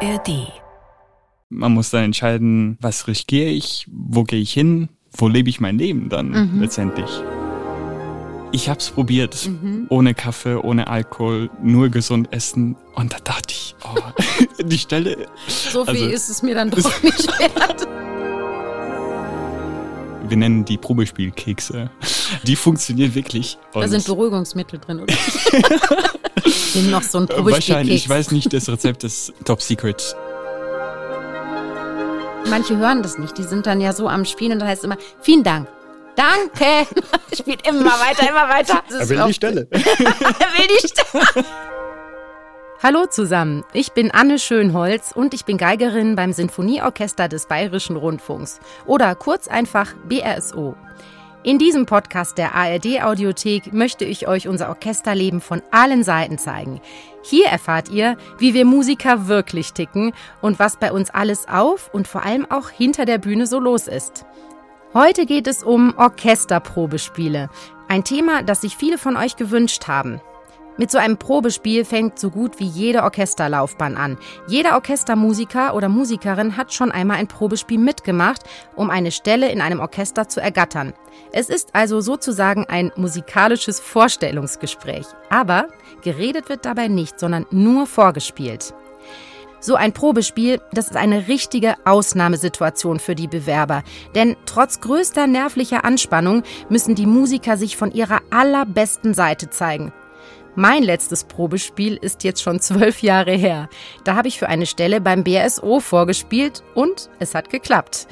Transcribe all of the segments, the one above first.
ARD. Man muss dann entscheiden, was riskiere ich, wo gehe ich hin, wo lebe ich mein Leben dann Mhm. letztendlich. Ich habe es probiert, ohne Kaffee, ohne Alkohol, nur gesund essen. Und da dachte ich, oh, die Stelle. So viel Also- ist es mir dann doch nicht wert. Wir nennen die Probespielkekse. Die funktionieren wirklich. Da sind Beruhigungsmittel drin, oder? Nimm noch so ein wahrscheinlich, ich weiß nicht, das Rezept ist top secret. Manche hören das nicht. Die sind dann ja so am Spielen und dann heißt es immer, vielen Dank. Danke. Spielt immer weiter, immer weiter. Das ist auch- Stelle. Er will die Stelle. Hallo zusammen, ich bin Anne Schönholz und ich bin Geigerin beim Sinfonieorchester des Bayerischen Rundfunks oder kurz einfach BRSO. In diesem Podcast der ARD Audiothek möchte ich euch unser Orchesterleben von allen Seiten zeigen. Hier erfahrt ihr, wie wir Musiker wirklich ticken und was bei uns alles auf und vor allem auch hinter der Bühne so los ist. Heute geht es um Orchesterprobespiele. Ein Thema, das sich viele von euch gewünscht haben. Mit so einem Probespiel fängt so gut wie jede Orchesterlaufbahn an. Jeder Orchestermusiker oder Musikerin hat schon einmal ein Probespiel mitgemacht, um eine Stelle in einem Orchester zu ergattern. Es ist also sozusagen ein musikalisches Vorstellungsgespräch. Aber geredet wird dabei nicht, sondern nur vorgespielt. So ein Probespiel, das ist eine richtige Ausnahmesituation für die Bewerber. Denn trotz größter nervlicher Anspannung müssen die Musiker sich von ihrer allerbesten Seite zeigen. Mein letztes Probespiel ist jetzt schon zwölf Jahre her. Da habe ich für eine Stelle beim BSO vorgespielt und es hat geklappt.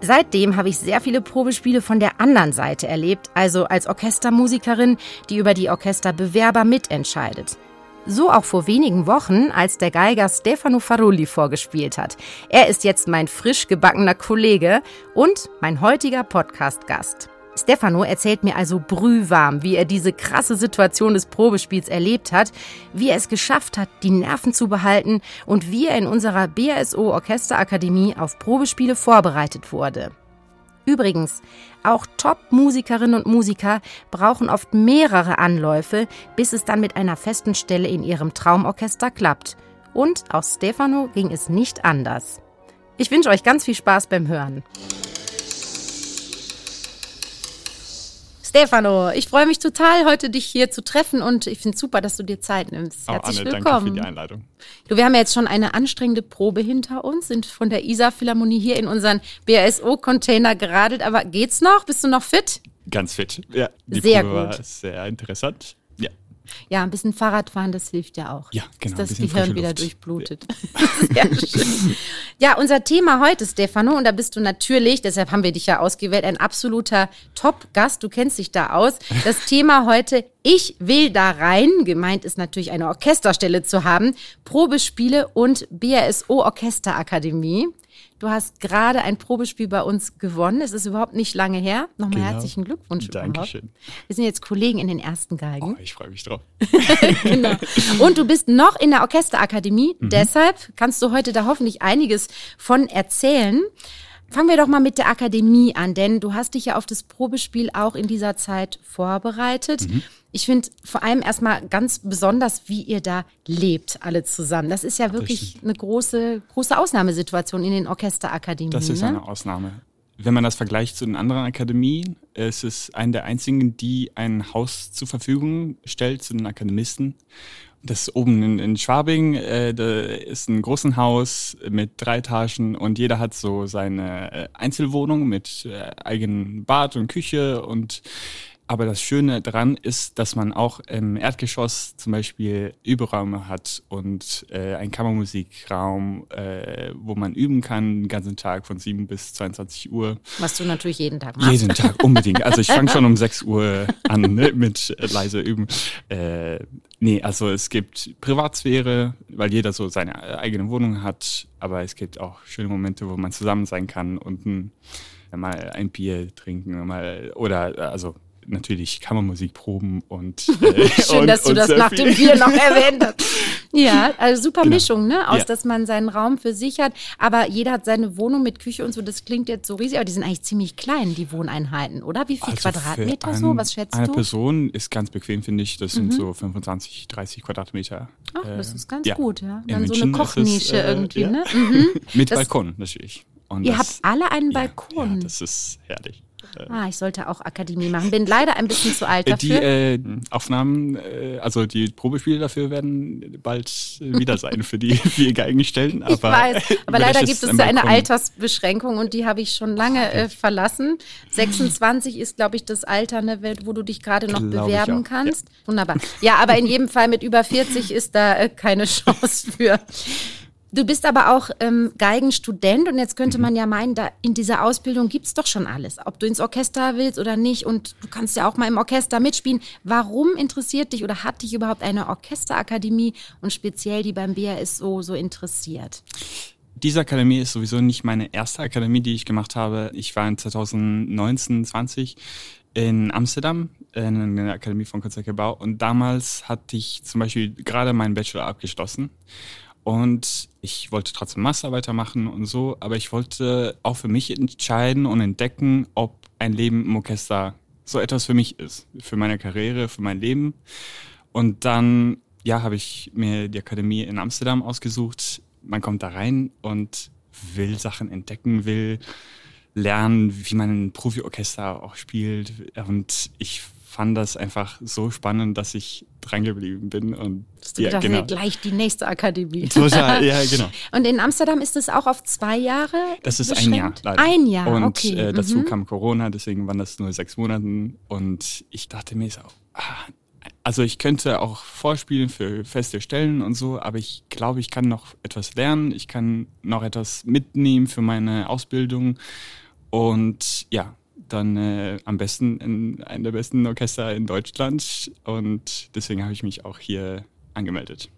Seitdem habe ich sehr viele Probespiele von der anderen Seite erlebt, also als Orchestermusikerin, die über die Orchesterbewerber mitentscheidet. So auch vor wenigen Wochen, als der Geiger Stefano Farulli vorgespielt hat. Er ist jetzt mein frisch gebackener Kollege und mein heutiger Podcast-Gast. Stefano erzählt mir also brühwarm, wie er diese krasse Situation des Probespiels erlebt hat, wie er es geschafft hat, die Nerven zu behalten und wie er in unserer BSO Orchesterakademie auf Probespiele vorbereitet wurde. Übrigens, auch Top-Musikerinnen und Musiker brauchen oft mehrere Anläufe, bis es dann mit einer festen Stelle in ihrem Traumorchester klappt. Und auch Stefano ging es nicht anders. Ich wünsche euch ganz viel Spaß beim Hören. Stefano, ich freue mich total, heute dich hier zu treffen und ich finde super, dass du dir Zeit nimmst. Oh, Herzlich Anne, danke willkommen. für die Einladung. Du, wir haben ja jetzt schon eine anstrengende Probe hinter uns, sind von der ISA Philharmonie hier in unseren BSO-Container geradelt, aber geht's noch? Bist du noch fit? Ganz fit. Ja, die Sehr Probe gut. sehr interessant. Ja, Ja, ein bisschen Fahrradfahren, das hilft ja auch. Ja, genau, Dass das Gehirn wieder durchblutet. Sehr schön. Ja, unser Thema heute, Stefano, und da bist du natürlich, deshalb haben wir dich ja ausgewählt, ein absoluter Top-Gast. Du kennst dich da aus. Das Thema heute, ich will da rein. Gemeint ist natürlich eine Orchesterstelle zu haben. Probespiele und BRSO Orchesterakademie. Du hast gerade ein Probespiel bei uns gewonnen. Es ist überhaupt nicht lange her. Nochmal Genau. herzlichen Glückwunsch. überhaupt. Dankeschön. Wir sind jetzt Kollegen in den ersten Geigen. Oh, ich freue mich drauf. Genau. Und du bist noch in der Orchesterakademie. Mhm. Deshalb kannst du heute da hoffentlich einiges von erzählen. Fangen wir doch mal mit der Akademie an, denn du hast dich ja auf das Probespiel auch in dieser Zeit vorbereitet. Mhm. Ich finde vor allem erstmal ganz besonders, wie ihr da lebt, alle zusammen. Das ist ja wirklich Richtig. eine große, große Ausnahmesituation in den Orchesterakademien. Das ist ne? eine Ausnahme. Wenn man das vergleicht zu den anderen Akademien, es ist eine der einzigen, die ein Haus zur Verfügung stellt zu den Akademisten. Das oben in, in Schwabing, äh, ist ein großes Haus mit drei Etagen und jeder hat so seine äh, Einzelwohnung mit äh, eigenem Bad und Küche und aber das Schöne dran ist, dass man auch im Erdgeschoss zum Beispiel Überräume hat und äh, einen Kammermusikraum, äh, wo man üben kann, den ganzen Tag von 7 bis 22 Uhr. Was du natürlich jeden Tag machst. Jeden Tag, unbedingt. Also ich fange schon um 6 Uhr an ne, mit äh, leise üben. Äh, nee, also es gibt Privatsphäre, weil jeder so seine äh, eigene Wohnung hat, aber es gibt auch schöne Momente, wo man zusammen sein kann und ein, mal ein Bier trinken mal, oder äh, also natürlich Kammermusikproben und äh, Schön, und, dass du das nach dem Bier noch erwähnt hast. Ja, also super genau. Mischung, ne? Aus, ja. dass man seinen Raum für sich hat. Aber jeder hat seine Wohnung mit Küche und so. Das klingt jetzt so riesig, aber die sind eigentlich ziemlich klein, die Wohneinheiten, oder? Wie viel also Quadratmeter so? Was schätzt eine du? Eine Person ist ganz bequem, finde ich. Das sind mhm. so 25, 30 Quadratmeter. Ach, das äh, ist ganz ja. gut, ja. Dann so eine Kochnische es, äh, irgendwie, ja. ne? Mhm. mit das, Balkon natürlich. Und ihr das, habt alle einen Balkon. Ja, das ist herrlich. Ah, ich sollte auch Akademie machen. Bin leider ein bisschen zu alt dafür. Die äh, Aufnahmen, äh, also die Probespiele dafür werden bald wieder sein für die vier Geigenstellen. Aber ich weiß, aber leider gibt es da eine Altersbeschränkung und die habe ich schon lange äh, verlassen. 26 ist, glaube ich, das Alter, ne, wo du dich gerade noch glaub bewerben kannst. Ja. Wunderbar. Ja, aber in jedem Fall mit über 40 ist da äh, keine Chance für. Du bist aber auch ähm, Geigenstudent und jetzt könnte man ja meinen, da in dieser Ausbildung gibt es doch schon alles. Ob du ins Orchester willst oder nicht und du kannst ja auch mal im Orchester mitspielen. Warum interessiert dich oder hat dich überhaupt eine Orchesterakademie und speziell die beim BASO so interessiert? Diese Akademie ist sowieso nicht meine erste Akademie, die ich gemacht habe. Ich war in 2019, 20 in Amsterdam in der Akademie von Konzertgebau und damals hatte ich zum Beispiel gerade meinen Bachelor abgeschlossen und ich wollte trotzdem Master weitermachen und so, aber ich wollte auch für mich entscheiden und entdecken, ob ein Leben im Orchester so etwas für mich ist, für meine Karriere, für mein Leben. Und dann, ja, habe ich mir die Akademie in Amsterdam ausgesucht. Man kommt da rein und will Sachen entdecken, will lernen, wie man ein Profi-Orchester auch spielt. Und ich fand das einfach so spannend, dass ich dran geblieben bin. Und das ja, gedacht, genau. gleich die nächste Akademie. Total, ja, genau. Und in Amsterdam ist es auch auf zwei Jahre? Das ist beschränkt? ein Jahr, leider. Ein Jahr, und, okay. Äh, dazu mhm. kam Corona, deswegen waren das nur sechs Monate. Und ich dachte mir so, ah, also ich könnte auch vorspielen für feste Stellen und so, aber ich glaube, ich kann noch etwas lernen, ich kann noch etwas mitnehmen für meine Ausbildung. Und ja, dann äh, am besten in einem der besten Orchester in Deutschland. Und deswegen habe ich mich auch hier angemeldet.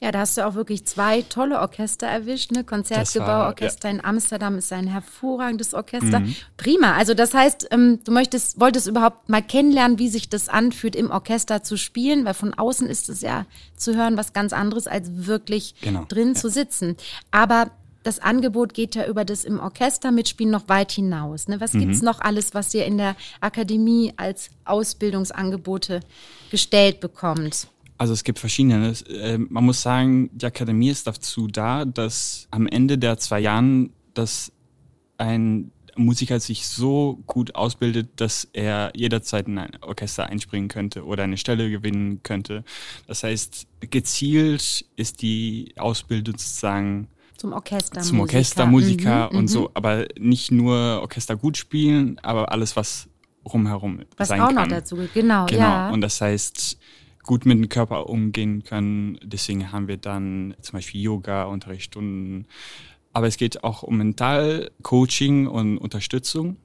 Ja, da hast du auch wirklich zwei tolle Orchester erwischt. Ne? Konzertgebauorchester ja. in Amsterdam ist ein hervorragendes Orchester. Mhm. Prima. Also das heißt, ähm, du möchtest, wolltest überhaupt mal kennenlernen, wie sich das anfühlt, im Orchester zu spielen, weil von außen ist es ja zu hören was ganz anderes, als wirklich genau. drin ja. zu sitzen. Aber das Angebot geht ja über das im Orchester mitspielen noch weit hinaus. Ne? Was mhm. es noch alles, was ihr in der Akademie als Ausbildungsangebote gestellt bekommt? Also es gibt verschiedene. Äh, man muss sagen, die Akademie ist dazu da, dass am Ende der zwei Jahren, dass ein Musiker sich so gut ausbildet, dass er jederzeit in ein Orchester einspringen könnte oder eine Stelle gewinnen könnte. Das heißt, gezielt ist die Ausbildung sozusagen zum Orchestermusiker. Zum Orchestermusiker mhm, und so, mhm. aber nicht nur Orchester gut spielen, aber alles, was rumherum was sein kann. Was auch noch dazu, genau, genau. Ja. Und das heißt, gut mit dem Körper umgehen können. Deswegen haben wir dann zum Beispiel Yoga-Unterrichtsstunden. Aber es geht auch um Mental-Coaching und Unterstützung.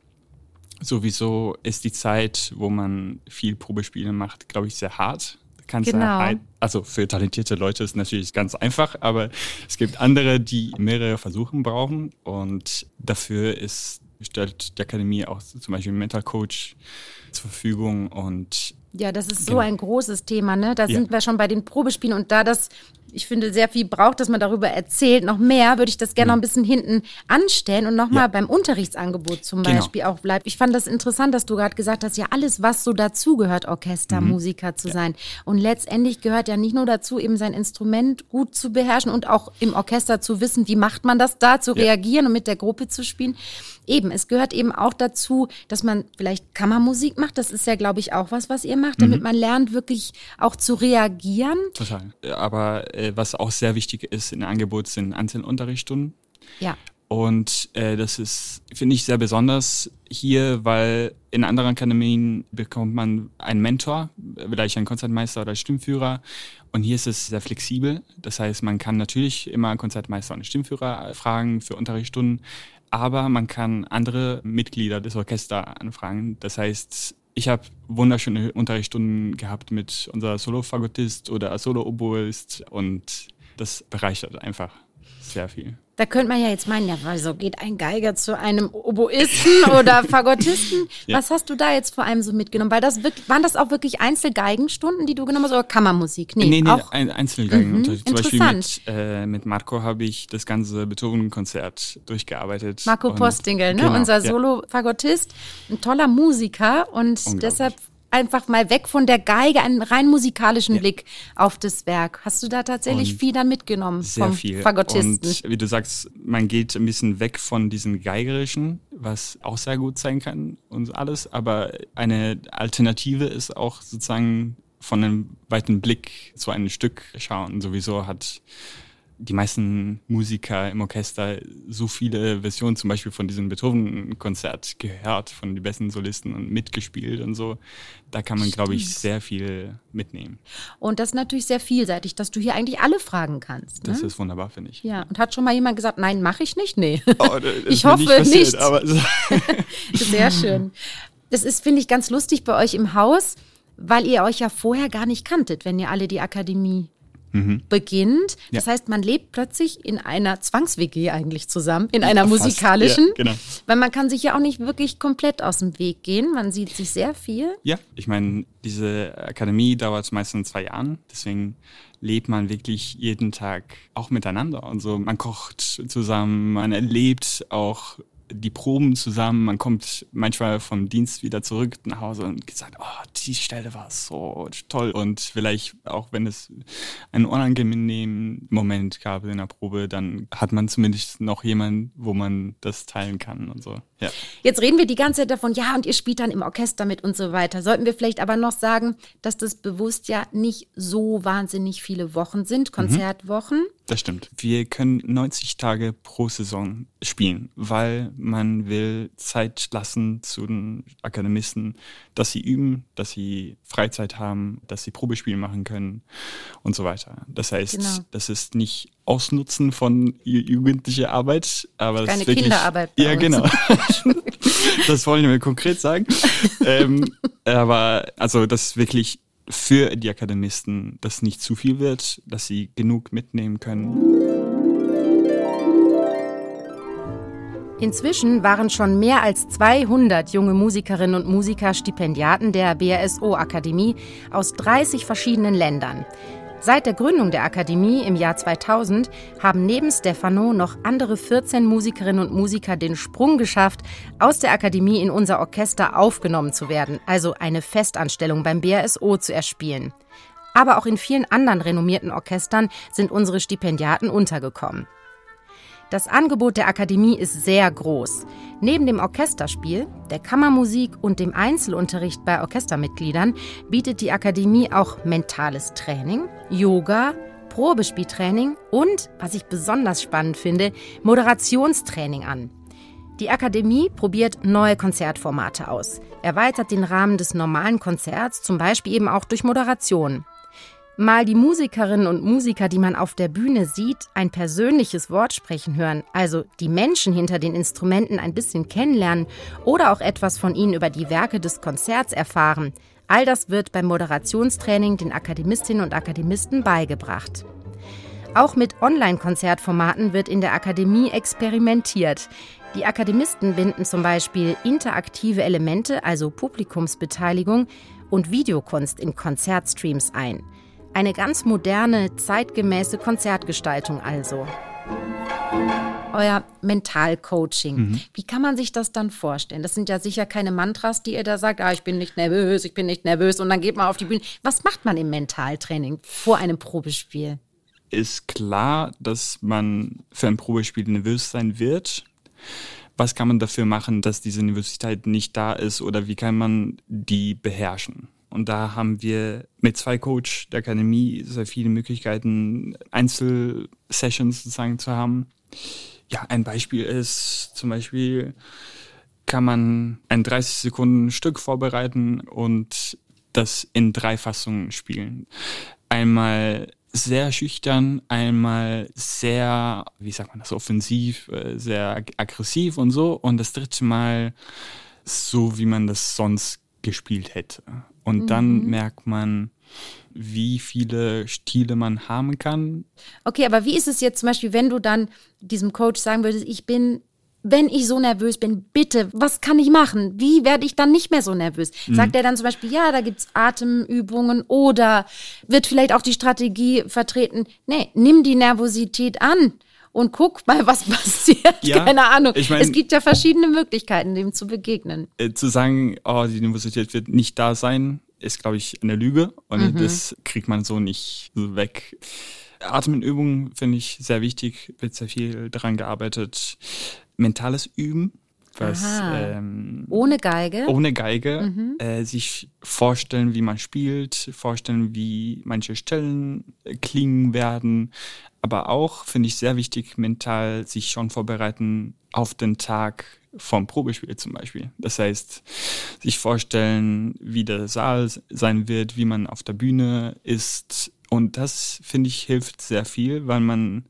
Sowieso ist die Zeit, wo man viel Probespiele macht, glaube ich, sehr hart kannst genau. halt, also für talentierte Leute ist natürlich ganz einfach, aber es gibt andere, die mehrere Versuche brauchen und dafür ist, stellt die Akademie auch zum Beispiel einen Mental Coach zur Verfügung und ja, das ist so genau. ein großes Thema, ne? Da ja. sind wir schon bei den Probespielen und da das ich finde, sehr viel braucht, dass man darüber erzählt. Noch mehr würde ich das gerne mhm. noch ein bisschen hinten anstellen und nochmal ja. beim Unterrichtsangebot zum genau. Beispiel auch bleibt. Ich fand das interessant, dass du gerade gesagt hast, ja, alles, was so dazugehört, Orchestermusiker mhm. zu ja. sein. Und letztendlich gehört ja nicht nur dazu, eben sein Instrument gut zu beherrschen und auch im Orchester zu wissen, wie macht man das da, zu reagieren und mit der Gruppe zu spielen. Eben, es gehört eben auch dazu, dass man vielleicht Kammermusik macht. Das ist ja, glaube ich, auch was, was ihr macht, damit mhm. man lernt, wirklich auch zu reagieren. Total. Aber äh, was auch sehr wichtig ist in Angebot sind Einzelunterrichtsstunden. Ja. Und äh, das ist, finde ich, sehr besonders hier, weil in anderen Akademien bekommt man einen Mentor, vielleicht einen Konzertmeister oder Stimmführer. Und hier ist es sehr flexibel. Das heißt, man kann natürlich immer einen Konzertmeister und einen Stimmführer fragen für Unterrichtsstunden, aber man kann andere Mitglieder des Orchesters anfragen. Das heißt, ich habe wunderschöne Unterrichtsstunden gehabt mit unser Solo-Fagottist oder Solo-Oboist und das bereichert einfach sehr viel. Da könnte man ja jetzt meinen, ja, wieso geht ein Geiger zu einem Oboisten oder Fagottisten? ja. Was hast du da jetzt vor allem so mitgenommen? Weil das wirklich, waren das auch wirklich Einzelgeigenstunden, die du genommen hast, oder Kammermusik? Nee, nee, nee auch ein Einzelgeigen. Mhm. Zum Beispiel mit, äh, mit Marco habe ich das ganze Beethoven-Konzert durchgearbeitet. Marco Postingel, ne? Genau, unser Solo-Fagottist, ein toller Musiker und deshalb einfach mal weg von der Geige, einen rein musikalischen ja. Blick auf das Werk. Hast du da tatsächlich und viel dann mitgenommen sehr vom viel. Fagottisten? Und wie du sagst, man geht ein bisschen weg von diesem Geigerischen, was auch sehr gut sein kann und alles, aber eine Alternative ist auch sozusagen von einem weiten Blick zu einem Stück schauen. Sowieso hat die meisten Musiker im Orchester so viele Versionen zum Beispiel von diesem Beethoven-Konzert gehört, von den besten Solisten und mitgespielt und so. Da kann man, glaube ich, sehr viel mitnehmen. Und das ist natürlich sehr vielseitig, dass du hier eigentlich alle fragen kannst. Ne? Das ist wunderbar, finde ich. Ja, und hat schon mal jemand gesagt, nein, mache ich nicht? Nee. Oh, ich hoffe nicht. Passiert, nicht. Aber sehr schön. Das ist, finde ich, ganz lustig bei euch im Haus, weil ihr euch ja vorher gar nicht kanntet, wenn ihr alle die Akademie mhm. beginnt. Das ja. heißt, man lebt plötzlich in einer Zwangs-WG eigentlich zusammen, in einer Fast, musikalischen. Ja, genau. Weil man kann sich ja auch nicht wirklich komplett aus dem Weg gehen. Man sieht sich sehr viel. Ja, ich meine, diese Akademie dauert meistens zwei Jahren. Deswegen lebt man wirklich jeden Tag auch miteinander und so. Man kocht zusammen, man erlebt auch die Proben zusammen. Man kommt manchmal vom Dienst wieder zurück nach Hause und sagt, oh, die Stelle war so toll. Und vielleicht auch wenn es einen unangenehmen Moment gab in der Probe, dann hat man zumindest noch jemanden, wo man das teilen kann und so. Ja. Jetzt reden wir die ganze Zeit davon, ja, und ihr spielt dann im Orchester mit und so weiter. Sollten wir vielleicht aber noch sagen, dass das bewusst ja nicht so wahnsinnig viele Wochen sind. Konzertwochen. Mhm. Das stimmt. Wir können 90 Tage pro Saison spielen, weil man will Zeit lassen zu den Akademisten, dass sie üben, dass sie Freizeit haben, dass sie Probespiele machen können und so weiter. Das heißt, genau. das ist nicht Ausnutzen von jugendlicher Arbeit, aber keine wirklich, Kinderarbeit. Ja, genau. das wollen wir konkret sagen. ähm, aber also das ist wirklich für die Akademisten, dass nicht zu viel wird, dass sie genug mitnehmen können. Inzwischen waren schon mehr als 200 junge Musikerinnen und Musiker Stipendiaten der BRSO-Akademie aus 30 verschiedenen Ländern. Seit der Gründung der Akademie im Jahr 2000 haben neben Stefano noch andere 14 Musikerinnen und Musiker den Sprung geschafft, aus der Akademie in unser Orchester aufgenommen zu werden, also eine Festanstellung beim BRSO zu erspielen. Aber auch in vielen anderen renommierten Orchestern sind unsere Stipendiaten untergekommen. Das Angebot der Akademie ist sehr groß. Neben dem Orchesterspiel, der Kammermusik und dem Einzelunterricht bei Orchestermitgliedern bietet die Akademie auch mentales Training, Yoga, Probespieltraining und, was ich besonders spannend finde, Moderationstraining an. Die Akademie probiert neue Konzertformate aus, erweitert den Rahmen des normalen Konzerts, zum Beispiel eben auch durch Moderation mal die Musikerinnen und Musiker, die man auf der Bühne sieht, ein persönliches Wort sprechen hören, also die Menschen hinter den Instrumenten ein bisschen kennenlernen oder auch etwas von ihnen über die Werke des Konzerts erfahren. All das wird beim Moderationstraining den Akademistinnen und Akademisten beigebracht. Auch mit Online-Konzertformaten wird in der Akademie experimentiert. Die Akademisten binden zum Beispiel interaktive Elemente, also Publikumsbeteiligung und Videokunst in Konzertstreams ein. Eine ganz moderne, zeitgemäße Konzertgestaltung also. Euer Mentalcoaching. Mhm. Wie kann man sich das dann vorstellen? Das sind ja sicher keine Mantras, die ihr da sagt, ah, ich bin nicht nervös, ich bin nicht nervös und dann geht man auf die Bühne. Was macht man im Mentaltraining vor einem Probespiel? Ist klar, dass man für ein Probespiel nervös sein wird. Was kann man dafür machen, dass diese Nervosität nicht da ist oder wie kann man die beherrschen? Und da haben wir mit zwei Coach der Akademie sehr viele Möglichkeiten, Einzelsessions sozusagen zu haben. Ja, ein Beispiel ist zum Beispiel, kann man ein 30 Sekunden Stück vorbereiten und das in drei Fassungen spielen. Einmal sehr schüchtern, einmal sehr, wie sagt man das, offensiv, äh, sehr aggressiv und so. Und das dritte Mal so, wie man das sonst gespielt hätte. Und mhm. dann merkt man, wie viele Stile man haben kann. Okay, aber wie ist es jetzt zum Beispiel, wenn du dann diesem Coach sagen würdest, ich bin wenn ich so nervös bin, bitte, was kann ich machen? Wie werde ich dann nicht mehr so nervös? Mhm. Sagt er dann zum Beispiel, ja, da gibt's Atemübungen oder wird vielleicht auch die Strategie vertreten, nee, nimm die Nervosität an und guck mal, was passiert. Ja, Keine Ahnung. Ich mein, es gibt ja verschiedene Möglichkeiten, dem zu begegnen. Äh, zu sagen, oh, die Nervosität wird nicht da sein, ist, glaube ich, eine Lüge und mhm. das kriegt man so nicht weg. Atemenübungen finde ich sehr wichtig, wird sehr viel daran gearbeitet. Mentales Üben, was ähm, ohne Geige, ohne Geige mhm. äh, sich vorstellen, wie man spielt, vorstellen, wie manche Stellen äh, klingen werden, aber auch finde ich sehr wichtig, mental sich schon vorbereiten auf den Tag vom Probespiel zum Beispiel. Das heißt, sich vorstellen, wie der Saal sein wird, wie man auf der Bühne ist. Und das, finde ich, hilft sehr viel, weil man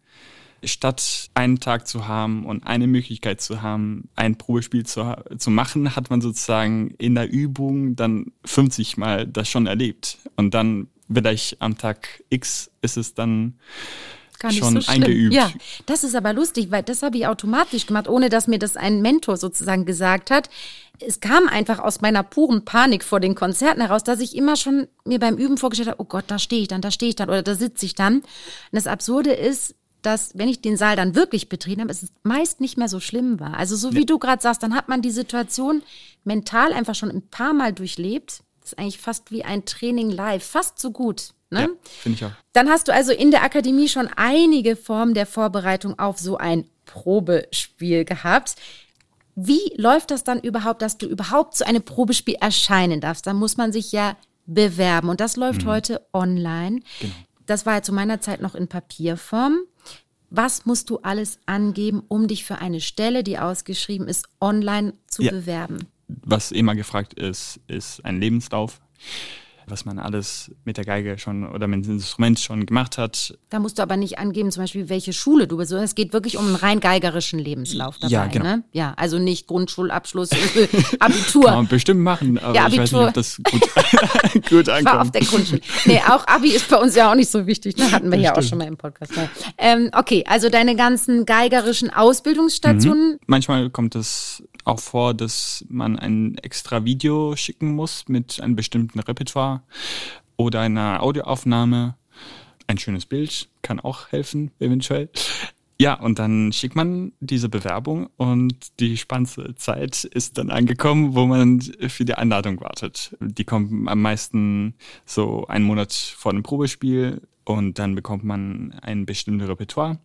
statt einen Tag zu haben und eine Möglichkeit zu haben, ein Probespiel zu, zu machen, hat man sozusagen in der Übung dann 50 Mal das schon erlebt. Und dann vielleicht am Tag X ist es dann schon so eingeübt. Ja, das ist aber lustig, weil das habe ich automatisch gemacht, ohne dass mir das ein Mentor sozusagen gesagt hat. Es kam einfach aus meiner puren Panik vor den Konzerten heraus, dass ich immer schon mir beim Üben vorgestellt habe, oh Gott, da stehe ich dann, da stehe ich dann oder da sitze ich dann. Und das Absurde ist, dass, wenn ich den Saal dann wirklich betreten habe, es meist nicht mehr so schlimm war. Also so wie ja. du gerade sagst, dann hat man die Situation mental einfach schon ein paar Mal durchlebt. Das ist eigentlich fast wie ein Training live, fast so gut. Ne? Ja, finde ich auch. Dann hast du also in der Akademie schon einige Formen der Vorbereitung auf so ein Probespiel gehabt. Wie läuft das dann überhaupt, dass du überhaupt zu einem Probespiel erscheinen darfst? Da muss man sich ja bewerben und das läuft mhm. heute online. Genau. Das war ja zu meiner Zeit noch in Papierform. Was musst du alles angeben, um dich für eine Stelle, die ausgeschrieben ist, online zu ja. bewerben? Was immer gefragt ist, ist ein Lebenslauf was man alles mit der Geige schon oder mit dem Instrument schon gemacht hat. Da musst du aber nicht angeben, zum Beispiel, welche Schule du bist. Es geht wirklich um einen rein geigerischen Lebenslauf dabei. Ja, genau. Ne? Ja, also nicht Grundschulabschluss, Abitur. Kann man bestimmt machen, aber ja, ich weiß nicht, ob das gut, gut ankommt. War auf der Grundschule. Nee, auch Abi ist bei uns ja auch nicht so wichtig. Ne? Hatten wir ja auch schon mal im Podcast. Ähm, okay, also deine ganzen geigerischen Ausbildungsstationen. Mhm. Manchmal kommt es auch vor, dass man ein extra Video schicken muss mit einem bestimmten Repertoire oder einer Audioaufnahme. Ein schönes Bild kann auch helfen, eventuell. Ja, und dann schickt man diese Bewerbung und die spannendste Zeit ist dann angekommen, wo man für die Einladung wartet. Die kommt am meisten so einen Monat vor dem Probespiel und dann bekommt man ein bestimmtes Repertoire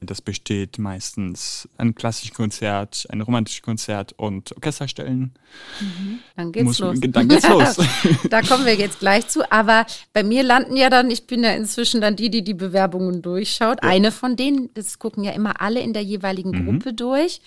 das besteht meistens ein klassisches Konzert, ein romantisches Konzert und Orchesterstellen. Mhm. Dann geht's Muss, los. Dann geht's los. da kommen wir jetzt gleich zu. Aber bei mir landen ja dann, ich bin ja inzwischen dann die, die die Bewerbungen durchschaut. Ja. Eine von denen, das gucken ja immer alle in der jeweiligen mhm. Gruppe durch.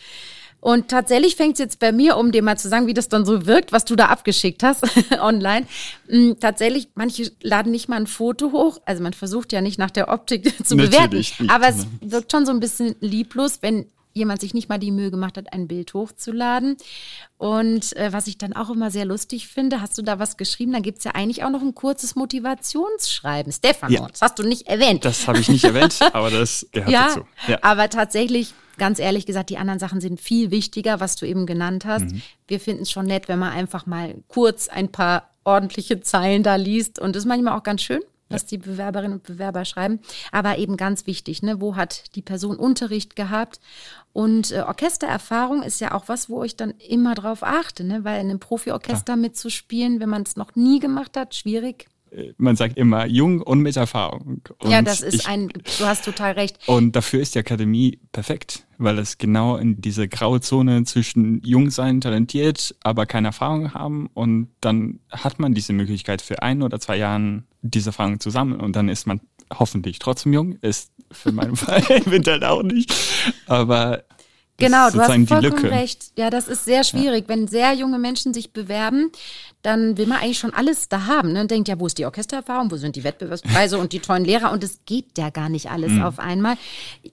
Und tatsächlich fängt es jetzt bei mir, um dir mal zu sagen, wie das dann so wirkt, was du da abgeschickt hast online. Mm, tatsächlich, manche laden nicht mal ein Foto hoch. Also man versucht ja nicht nach der Optik zu bewerten. Nicht, aber es ne? wirkt schon so ein bisschen lieblos, wenn jemand sich nicht mal die Mühe gemacht hat, ein Bild hochzuladen. Und äh, was ich dann auch immer sehr lustig finde, hast du da was geschrieben? Da gibt es ja eigentlich auch noch ein kurzes Motivationsschreiben. Stefano, ja. das hast du nicht erwähnt. Das habe ich nicht erwähnt, aber das gehört ja, dazu. Ja, aber tatsächlich ganz ehrlich gesagt, die anderen Sachen sind viel wichtiger, was du eben genannt hast. Mhm. Wir finden es schon nett, wenn man einfach mal kurz ein paar ordentliche Zeilen da liest. Und das ist manchmal auch ganz schön, was die Bewerberinnen und Bewerber schreiben. Aber eben ganz wichtig, ne? wo hat die Person Unterricht gehabt? Und äh, Orchestererfahrung ist ja auch was, wo ich dann immer drauf achte, ne? weil in einem Profiorchester mitzuspielen, wenn man es noch nie gemacht hat, schwierig man sagt immer jung und mit Erfahrung. Und ja, das ist ich, ein, du hast total recht. Und dafür ist die Akademie perfekt, weil es genau in diese graue Zone zwischen jung sein, talentiert, aber keine Erfahrung haben und dann hat man diese Möglichkeit für ein oder zwei Jahren diese Erfahrung zu sammeln und dann ist man hoffentlich trotzdem jung, ist für meinen Fall eventuell auch nicht, aber Genau, du hast vollkommen recht. Ja, das ist sehr schwierig, ja. wenn sehr junge Menschen sich bewerben dann will man eigentlich schon alles da haben. Ne? Und denkt, ja, wo ist die Orchestererfahrung, wo sind die Wettbewerbspreise und die tollen Lehrer? Und es geht ja gar nicht alles mhm. auf einmal.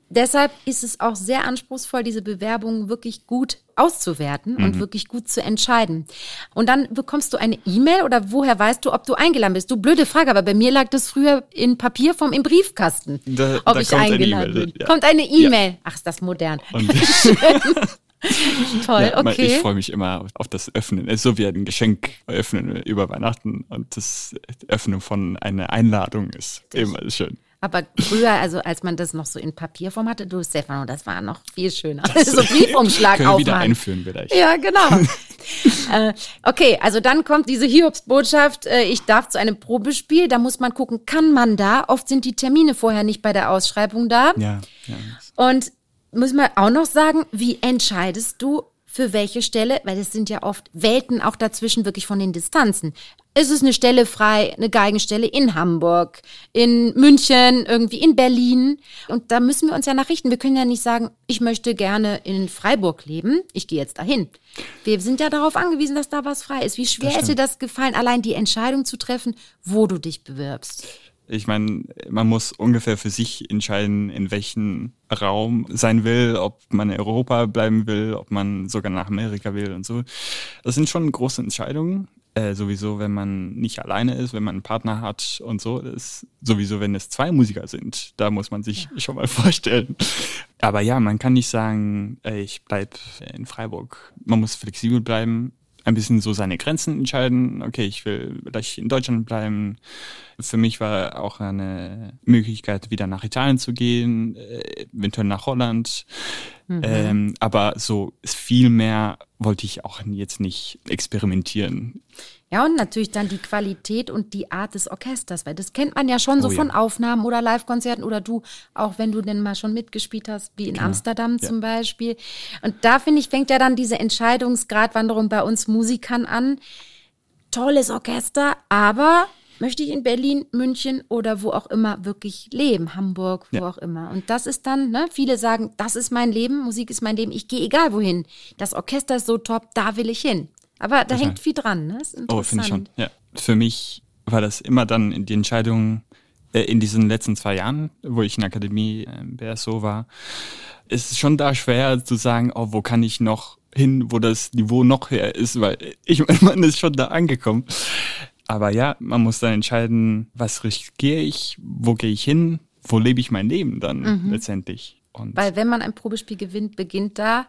Deshalb ist es auch sehr anspruchsvoll, diese Bewerbungen wirklich gut auszuwerten mhm. und wirklich gut zu entscheiden. Und dann bekommst du eine E-Mail oder woher weißt du, ob du eingeladen bist? Du blöde Frage, aber bei mir lag das früher in Papierform im Briefkasten, da, ob da ich eingeladen bin. Ja. Kommt eine E-Mail. Ja. Ach, ist das modern. Toll, ja, okay. Ich freue mich immer auf das Öffnen. Es ist so wie ein Geschenk öffnen über Weihnachten und das Öffnen von einer Einladung ist immer schön. Aber früher, also als man das noch so in Papierform hatte, du Stefano, das war noch viel schöner. Das so Briefumschlag können wir wieder einführen vielleicht. Ja, genau. äh, okay, also dann kommt diese Hiobsbotschaft, äh, ich darf zu einem Probespiel. Da muss man gucken, kann man da? Oft sind die Termine vorher nicht bei der Ausschreibung da. Ja. ja. Und muss man auch noch sagen, wie entscheidest du für welche Stelle? Weil es sind ja oft Welten auch dazwischen wirklich von den Distanzen. Ist es eine Stelle frei, eine Geigenstelle in Hamburg, in München, irgendwie in Berlin? Und da müssen wir uns ja nachrichten. Wir können ja nicht sagen, ich möchte gerne in Freiburg leben, ich gehe jetzt dahin. Wir sind ja darauf angewiesen, dass da was frei ist. Wie schwer ist dir das gefallen, allein die Entscheidung zu treffen, wo du dich bewirbst? Ich meine, man muss ungefähr für sich entscheiden, in welchem Raum sein will, ob man in Europa bleiben will, ob man sogar nach Amerika will und so. Das sind schon große Entscheidungen. Äh, sowieso, wenn man nicht alleine ist, wenn man einen Partner hat und so. Das ist sowieso, wenn es zwei Musiker sind, da muss man sich ja. schon mal vorstellen. Aber ja, man kann nicht sagen, ey, ich bleib in Freiburg. Man muss flexibel bleiben ein bisschen so seine Grenzen entscheiden. Okay, ich will vielleicht in Deutschland bleiben. Für mich war auch eine Möglichkeit, wieder nach Italien zu gehen, äh, eventuell nach Holland. Mhm. Ähm, aber so viel mehr wollte ich auch jetzt nicht experimentieren. Ja, und natürlich dann die Qualität und die Art des Orchesters, weil das kennt man ja schon so oh, von ja. Aufnahmen oder Live-Konzerten oder du, auch wenn du denn mal schon mitgespielt hast, wie in Klar. Amsterdam ja. zum Beispiel. Und da finde ich, fängt ja dann diese Entscheidungsgratwanderung bei uns Musikern an. Tolles Orchester, aber möchte ich in Berlin, München oder wo auch immer wirklich leben, Hamburg, wo ja. auch immer. Und das ist dann, ne, viele sagen, das ist mein Leben, Musik ist mein Leben, ich gehe egal wohin. Das Orchester ist so top, da will ich hin. Aber da hängt viel dran, ne? oh, finde ich schon. Ja. Für mich war das immer dann die Entscheidung äh, in diesen letzten zwei Jahren, wo ich in der Akademie äh, BSO war, ist es schon da schwer zu sagen, oh, wo kann ich noch hin, wo das Niveau noch her ist, weil ich man ist schon da angekommen. Aber ja, man muss dann entscheiden, was riskiere ich, wo gehe ich hin, wo lebe ich mein Leben dann mhm. letztendlich. Und weil wenn man ein Probespiel gewinnt, beginnt da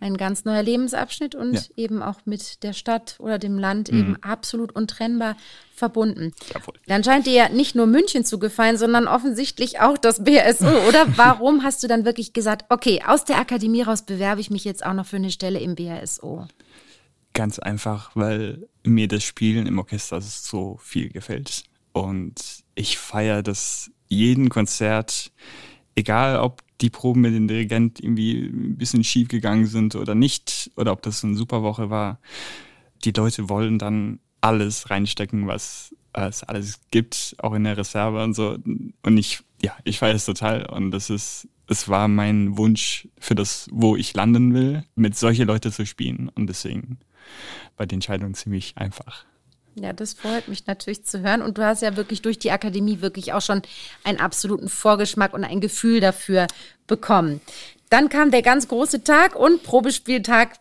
ein ganz neuer Lebensabschnitt und ja. eben auch mit der Stadt oder dem Land mhm. eben absolut untrennbar verbunden. Jawohl. Dann scheint dir ja nicht nur München zu gefallen, sondern offensichtlich auch das BSO, oder? Warum hast du dann wirklich gesagt, okay, aus der Akademie raus bewerbe ich mich jetzt auch noch für eine Stelle im BSO? Ganz einfach, weil mir das Spielen im Orchester so viel gefällt. Und ich feiere das jeden Konzert, egal ob die Proben mit dem Dirigent irgendwie ein bisschen schief gegangen sind oder nicht, oder ob das eine super Woche war. Die Leute wollen dann alles reinstecken, was es alles gibt, auch in der Reserve und so. Und ich, ja, ich feiere es total. Und das ist, es war mein Wunsch für das, wo ich landen will, mit solche Leute zu spielen. Und deswegen war die Entscheidung ziemlich einfach. Ja, das freut mich natürlich zu hören. Und du hast ja wirklich durch die Akademie wirklich auch schon einen absoluten Vorgeschmack und ein Gefühl dafür bekommen. Dann kam der ganz große Tag und Probespieltag.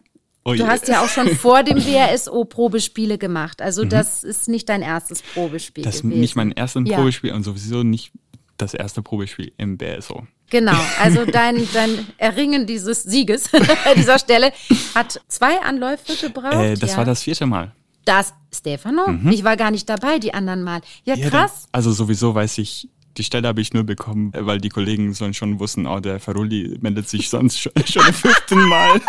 Oh du hast ja auch schon vor dem WRSO Probespiele gemacht. Also mhm. das ist nicht dein erstes Probespiel. Das ist nicht mein erstes ja. Probespiel und sowieso nicht das erste Probespiel im BSO. Genau, also dein, dein Erringen dieses Sieges an dieser Stelle hat zwei Anläufe gebraucht. Äh, das ja. war das vierte Mal. Das, Stefano? Mhm. Ich war gar nicht dabei, die anderen Mal. Ja, ja krass. Dann, also sowieso weiß ich, die Stelle habe ich nur bekommen, weil die Kollegen schon wussten, oh, der Farulli meldet sich sonst schon, schon im fünften Mal.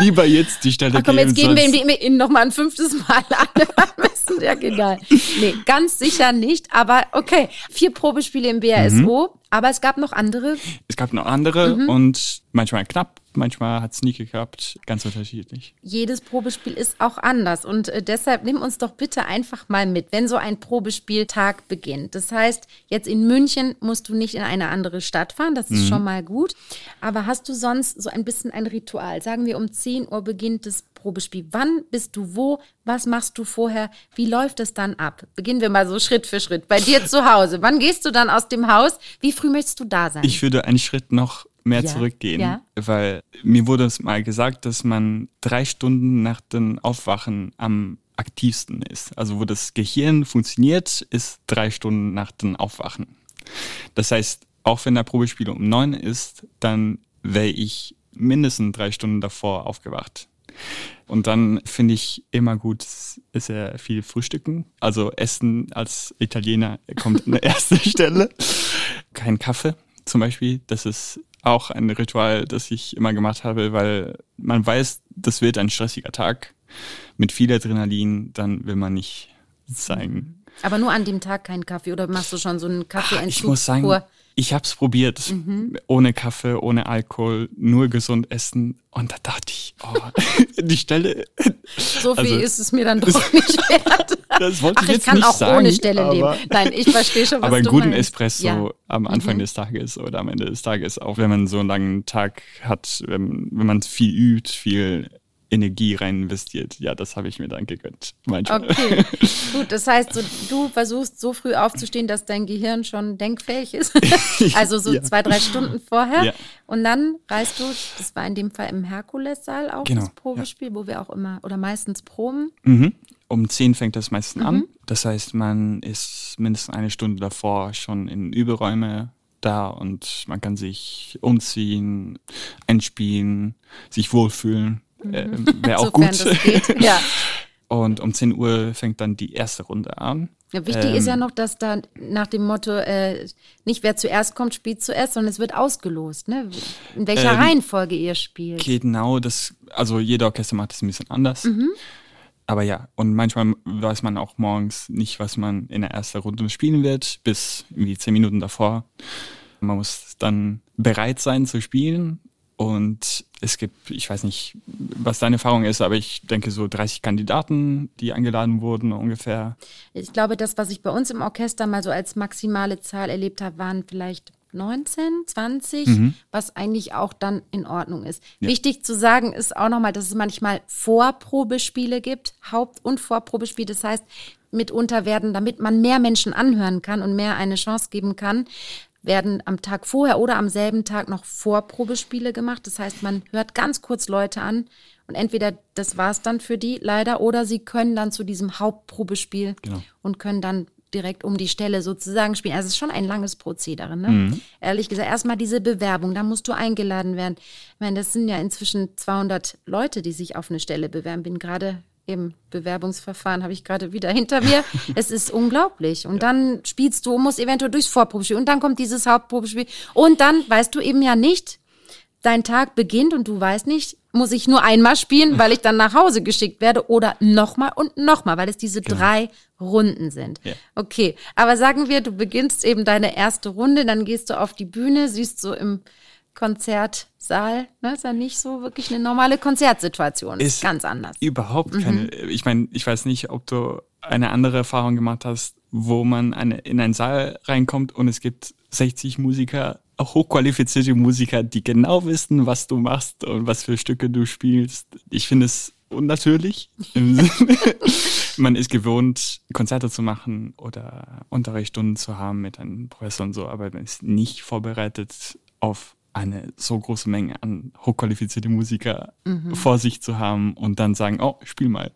Lieber jetzt die Stelle Ach, komm, geben. jetzt geben wir ihn nochmal ein fünftes Mal an. ja, genial. Nee, ganz sicher nicht, aber okay. Vier Probespiele im BRSO, mhm. aber es gab noch andere. Es gab noch andere mhm. und manchmal knapp manchmal hat es nie geklappt, ganz unterschiedlich. Jedes Probespiel ist auch anders und äh, deshalb nimm uns doch bitte einfach mal mit, wenn so ein Probespieltag beginnt. Das heißt, jetzt in München musst du nicht in eine andere Stadt fahren, das ist mhm. schon mal gut. Aber hast du sonst so ein bisschen ein Ritual? Sagen wir, um 10 Uhr beginnt das Probespiel. Wann bist du wo? Was machst du vorher? Wie läuft es dann ab? Beginnen wir mal so Schritt für Schritt. Bei dir zu Hause. Wann gehst du dann aus dem Haus? Wie früh möchtest du da sein? Ich würde einen Schritt noch mehr ja, zurückgehen, ja. weil mir wurde es mal gesagt, dass man drei Stunden nach dem Aufwachen am aktivsten ist. Also wo das Gehirn funktioniert, ist drei Stunden nach dem Aufwachen. Das heißt, auch wenn der Probespiel um neun ist, dann wäre ich mindestens drei Stunden davor aufgewacht. Und dann finde ich immer gut, ist ja viel Frühstücken. Also Essen als Italiener kommt an der ersten Stelle. Kein Kaffee zum Beispiel. Das ist auch ein Ritual, das ich immer gemacht habe, weil man weiß, das wird ein stressiger Tag mit viel Adrenalin, dann will man nicht zeigen. Aber nur an dem Tag keinen Kaffee oder machst du schon so einen Kaffeeentzug? Ich muss sagen, ich habe es probiert, mhm. ohne Kaffee, ohne Alkohol, nur gesund essen. Und da dachte ich, oh, die Stelle. So viel also, ist es mir dann doch nicht wert. Das wollte Ach, ich, jetzt ich kann nicht auch sagen, ohne Stelle leben. Nein, ich verstehe schon, was Aber einen guten meinst. Espresso ja. am Anfang mhm. des Tages oder am Ende des Tages, auch wenn man so einen langen Tag hat, wenn, wenn man viel übt, viel Energie rein investiert. Ja, das habe ich mir dann gegönnt. Manchmal. Okay, gut. Das heißt, so, du versuchst so früh aufzustehen, dass dein Gehirn schon denkfähig ist. also so ja. zwei, drei Stunden vorher. Ja. Und dann reist du, das war in dem Fall im Herkulessaal auch genau, das Probespiel, ja. wo wir auch immer oder meistens proben. Mhm. Um zehn fängt das meistens mhm. an. Das heißt, man ist mindestens eine Stunde davor schon in Überräume da und man kann sich umziehen, einspielen, sich wohlfühlen. Äh, Wäre auch gut. ja. Und um 10 Uhr fängt dann die erste Runde an. Ja, wichtig ähm, ist ja ähm, noch, dass da nach dem Motto äh, nicht wer zuerst kommt, spielt zuerst, sondern es wird ausgelost, ne? In welcher ähm, Reihenfolge ihr spielt. Genau, das, also jeder Orchester macht es ein bisschen anders. Mhm. Aber ja, und manchmal weiß man auch morgens nicht, was man in der ersten Runde spielen wird, bis irgendwie zehn Minuten davor. Man muss dann bereit sein zu spielen und es gibt, ich weiß nicht, was deine Erfahrung ist, aber ich denke so 30 Kandidaten, die eingeladen wurden ungefähr. Ich glaube, das, was ich bei uns im Orchester mal so als maximale Zahl erlebt habe, waren vielleicht 19, 20, mhm. was eigentlich auch dann in Ordnung ist. Ja. Wichtig zu sagen ist auch nochmal, dass es manchmal Vorprobespiele gibt, Haupt- und Vorprobespiele. Das heißt, mitunter werden, damit man mehr Menschen anhören kann und mehr eine Chance geben kann, werden am Tag vorher oder am selben Tag noch Vorprobespiele gemacht. Das heißt, man hört ganz kurz Leute an und entweder das war es dann für die leider oder sie können dann zu diesem Hauptprobespiel genau. und können dann direkt um die Stelle sozusagen spielen. Also es ist schon ein langes Prozedere. Ne? Mhm. Ehrlich gesagt, erstmal diese Bewerbung, da musst du eingeladen werden. Ich meine, das sind ja inzwischen 200 Leute, die sich auf eine Stelle bewerben. Bin gerade im Bewerbungsverfahren habe ich gerade wieder hinter mir. es ist unglaublich. Und ja. dann spielst du, musst eventuell durchs Vorprobespiel und dann kommt dieses Hauptprobespiel und dann weißt du eben ja nicht, dein Tag beginnt und du weißt nicht, muss ich nur einmal spielen, weil ich dann nach Hause geschickt werde oder nochmal und nochmal, weil es diese genau. drei Runden sind. Ja. Okay, aber sagen wir, du beginnst eben deine erste Runde, dann gehst du auf die Bühne, siehst so im Konzertsaal, ne, ist ja nicht so wirklich eine normale Konzertsituation. Ist, ist ganz anders. Überhaupt keine. Mhm. Ich meine, ich weiß nicht, ob du eine andere Erfahrung gemacht hast, wo man eine, in einen Saal reinkommt und es gibt 60 Musiker, auch hochqualifizierte Musiker, die genau wissen, was du machst und was für Stücke du spielst. Ich finde es unnatürlich. man ist gewohnt, Konzerte zu machen oder Unterrichtsstunden zu haben mit einem Professor und so, aber man ist nicht vorbereitet auf eine so große Menge an hochqualifizierte Musiker mhm. vor sich zu haben und dann sagen, oh, spiel mal.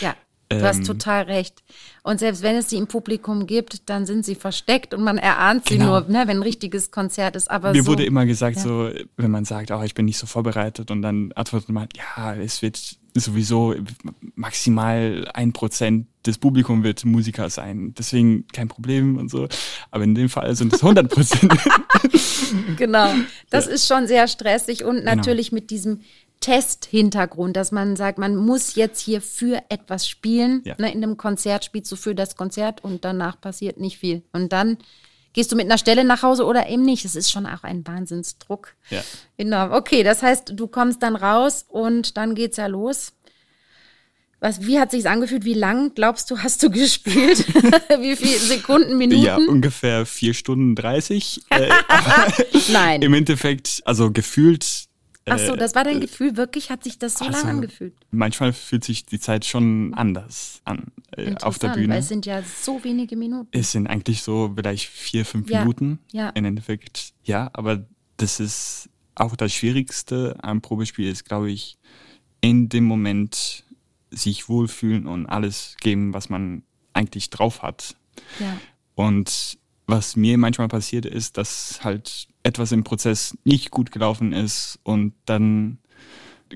Ja, du ähm, hast total recht. Und selbst wenn es sie im Publikum gibt, dann sind sie versteckt und man erahnt sie genau. nur, ne, wenn ein richtiges Konzert ist. Aber Mir so, wurde immer gesagt, ja. so, wenn man sagt, oh, ich bin nicht so vorbereitet und dann antwortet man, ja, es wird sowieso maximal ein Prozent des Publikums wird Musiker sein. Deswegen kein Problem und so. Aber in dem Fall sind es 100 Prozent. genau. Das ja. ist schon sehr stressig und genau. natürlich genau. mit diesem Test-Hintergrund, dass man sagt, man muss jetzt hier für etwas spielen. Ja. Ne, in einem Konzert spielst du für das Konzert und danach passiert nicht viel. Und dann gehst du mit einer Stelle nach Hause oder eben nicht. Das ist schon auch ein Wahnsinnsdruck. Ja. Enorm. Okay, das heißt, du kommst dann raus und dann geht's ja los. Was, wie hat sich's angefühlt? Wie lang glaubst du, hast du gespielt? wie viele Sekunden, Minuten? Ja, ungefähr vier Stunden dreißig. Äh, Nein. Im Endeffekt, also gefühlt. Ach so, äh, das war dein Gefühl. Wirklich hat sich das so also, lang angefühlt? Manchmal fühlt sich die Zeit schon anders an äh, auf der Bühne. Weil es sind ja so wenige Minuten. Es sind eigentlich so vielleicht vier, fünf Ja, Minuten. ja. Im Endeffekt, ja, aber das ist auch das Schwierigste am Probespiel ist, glaube ich, in dem Moment sich wohlfühlen und alles geben, was man eigentlich drauf hat. Ja. Und was mir manchmal passiert ist, dass halt etwas im Prozess nicht gut gelaufen ist und dann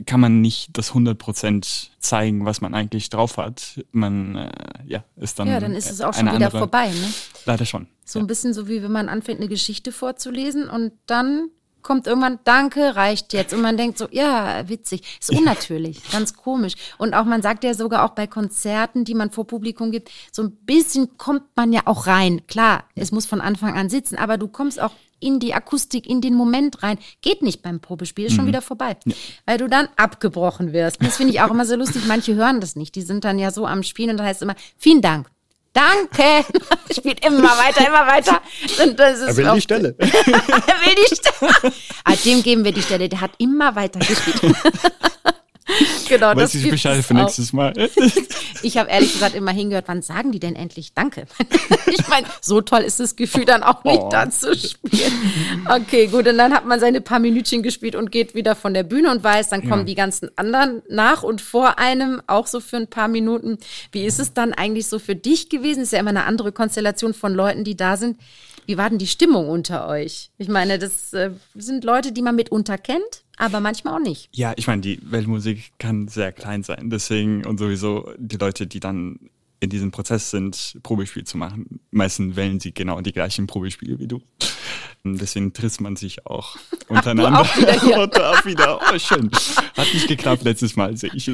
kann man nicht das 100% zeigen, was man eigentlich drauf hat. Man, äh, ja, ist dann. ja, dann ist es auch schon wieder andere, vorbei. Ne? Leider schon. So ein bisschen so, wie wenn man anfängt, eine Geschichte vorzulesen und dann kommt irgendwann, danke, reicht jetzt. Und man denkt so, ja, witzig. Ist unnatürlich, ganz komisch. Und auch, man sagt ja sogar auch bei Konzerten, die man vor Publikum gibt, so ein bisschen kommt man ja auch rein. Klar, es muss von Anfang an sitzen, aber du kommst auch in die Akustik, in den Moment rein. Geht nicht beim Probespiel, ist schon wieder vorbei. Weil du dann abgebrochen wirst. Das finde ich auch immer so lustig. Manche hören das nicht. Die sind dann ja so am Spielen und da heißt es immer, vielen Dank. Danke. Spielt immer weiter, immer weiter. Und das ist Er will auch- die Stelle. er will die Stelle. Ah, dem geben wir die Stelle. Der hat immer weiter gespielt. genau, das Weiß ich gibt Bescheid es für nächstes Mal. Ich habe ehrlich gesagt immer hingehört, wann sagen die denn endlich Danke? ich meine, so toll ist das Gefühl dann auch nicht, Oh. da zu spielen. Okay, gut, und dann hat man seine paar Minütchen gespielt und geht wieder von der Bühne und weiß, dann kommen Ja. die ganzen anderen nach und vor einem auch so für ein paar Minuten. Wie ist es dann eigentlich so für dich gewesen? Ist ja immer eine andere Konstellation von Leuten, die da sind. Wie war denn die Stimmung unter euch? Ich meine, das äh, sind Leute, die man mitunter kennt, aber manchmal auch nicht. Ja, ich meine, die Weltmusik kann sehr klein sein. Deswegen und sowieso die Leute, die dann in diesem Prozess sind, Probespiel zu machen, meistens wählen sie genau die gleichen Probespiele wie du. Deswegen trifft man sich auch untereinander. auch wieder und auch wieder. Oh, schön. Hat nicht geklappt letztes Mal, sehe ich.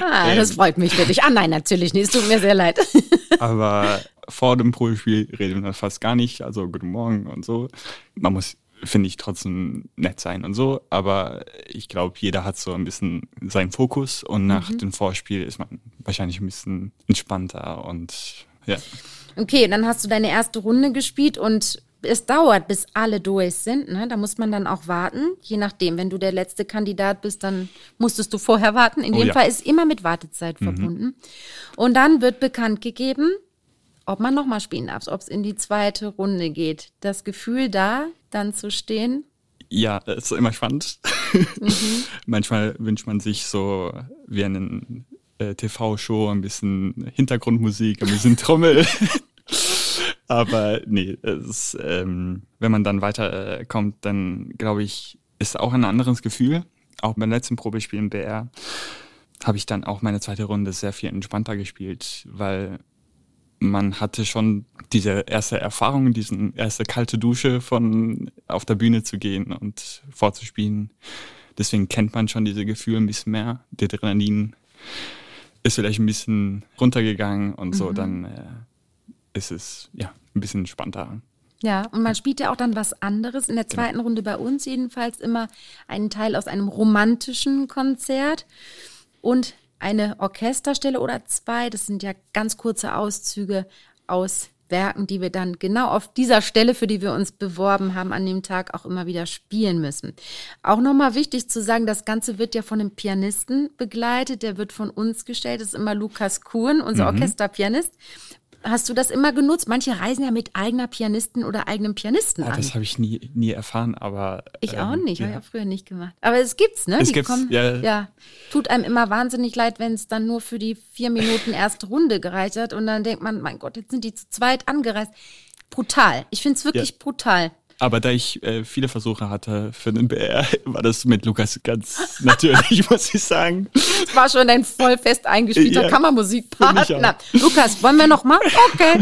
Ah, das freut mich wirklich. Ah, nein, natürlich nicht. Es tut mir sehr leid. Aber vor dem Probespiel redet man fast gar nicht. Also guten Morgen und so. Man muss, finde ich, trotzdem nett sein und so. Aber ich glaube, jeder hat so ein bisschen seinen Fokus und nach dem Vorspiel ist man wahrscheinlich ein bisschen entspannter und ja. Okay, dann hast du deine erste Runde gespielt und es dauert, bis alle durch sind. Ne? Da muss man dann auch warten. Je nachdem, wenn du der letzte Kandidat bist, dann musstest du vorher warten. In Oh dem ja. Fall ist immer mit Wartezeit verbunden. Und dann wird bekannt gegeben, ob man nochmal spielen darf, ob es in die zweite Runde geht. Das Gefühl da, dann zu stehen. Ja, das ist immer spannend. Manchmal wünscht man sich so wie eine äh, TV-Show ein bisschen Hintergrundmusik, ein bisschen Trommel. Aber nee, ist, ähm, wenn man dann weiterkommt, äh, dann glaube ich, ist auch ein anderes Gefühl. Auch beim letzten Probespiel im BR habe ich dann auch meine zweite Runde sehr viel entspannter gespielt, weil man hatte schon diese erste Erfahrung, diesen erste kalte Dusche von auf der Bühne zu gehen und vorzuspielen. Deswegen kennt man schon diese Gefühle ein bisschen mehr. Der Adrenalin ist vielleicht ein bisschen runtergegangen und so, dann äh, ist es ja ein bisschen entspannter. Ja, und man spielt ja auch dann was anderes. In der zweiten Runde bei uns jedenfalls immer einen Teil aus einem romantischen Konzert und eine Orchesterstelle oder zwei. Das sind ja ganz kurze Auszüge aus Werken, die wir dann genau auf dieser Stelle, für die wir uns beworben haben, an dem Tag auch immer wieder spielen müssen. Auch nochmal wichtig zu sagen, das Ganze wird ja von einem Pianisten begleitet, der wird von uns gestellt, das ist immer Lukas Kuhn, unser Orchesterpianist. Hast du das immer genutzt? Manche reisen ja mit eigener Pianistin oder eigenem Pianisten Ja, an. das habe ich nie, nie erfahren, aber. Ich auch ähm, nicht, habe ich Ja. auch früher nicht gemacht. Aber es gibt's, ne? Es Die gibt's, ja. ja. Tut einem immer wahnsinnig leid, wenn es dann nur für die vier Minuten erste Runde gereicht hat und dann denkt man, mein Gott, jetzt sind die zu zweit angereist. Brutal. Ich find's wirklich Ja. brutal. Aber da ich äh, viele Versuche hatte für den BR, war das mit Lukas ganz natürlich, muss ich sagen. Das war schon ein voll fest eingespielter Ja, Kammermusikpartner. Lukas, wollen wir noch mal? Okay.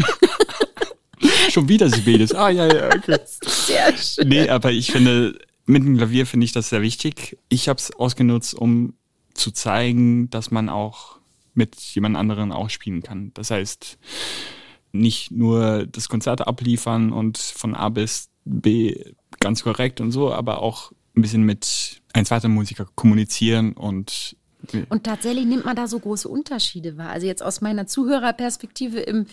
Schon wieder Sibelis. Ah, ja, ja, okay. Sehr schön. Nee, aber ich finde, mit dem Klavier finde ich das sehr wichtig. Ich habe es ausgenutzt, um zu zeigen, dass man auch mit jemand anderen auch spielen kann. Das heißt, nicht nur das Konzert abliefern und von A bis B ganz korrekt und so, aber auch ein bisschen mit ein zweiter Musiker kommunizieren und und tatsächlich nimmt man da so große Unterschiede wahr. Also jetzt aus meiner Zuhörerperspektive im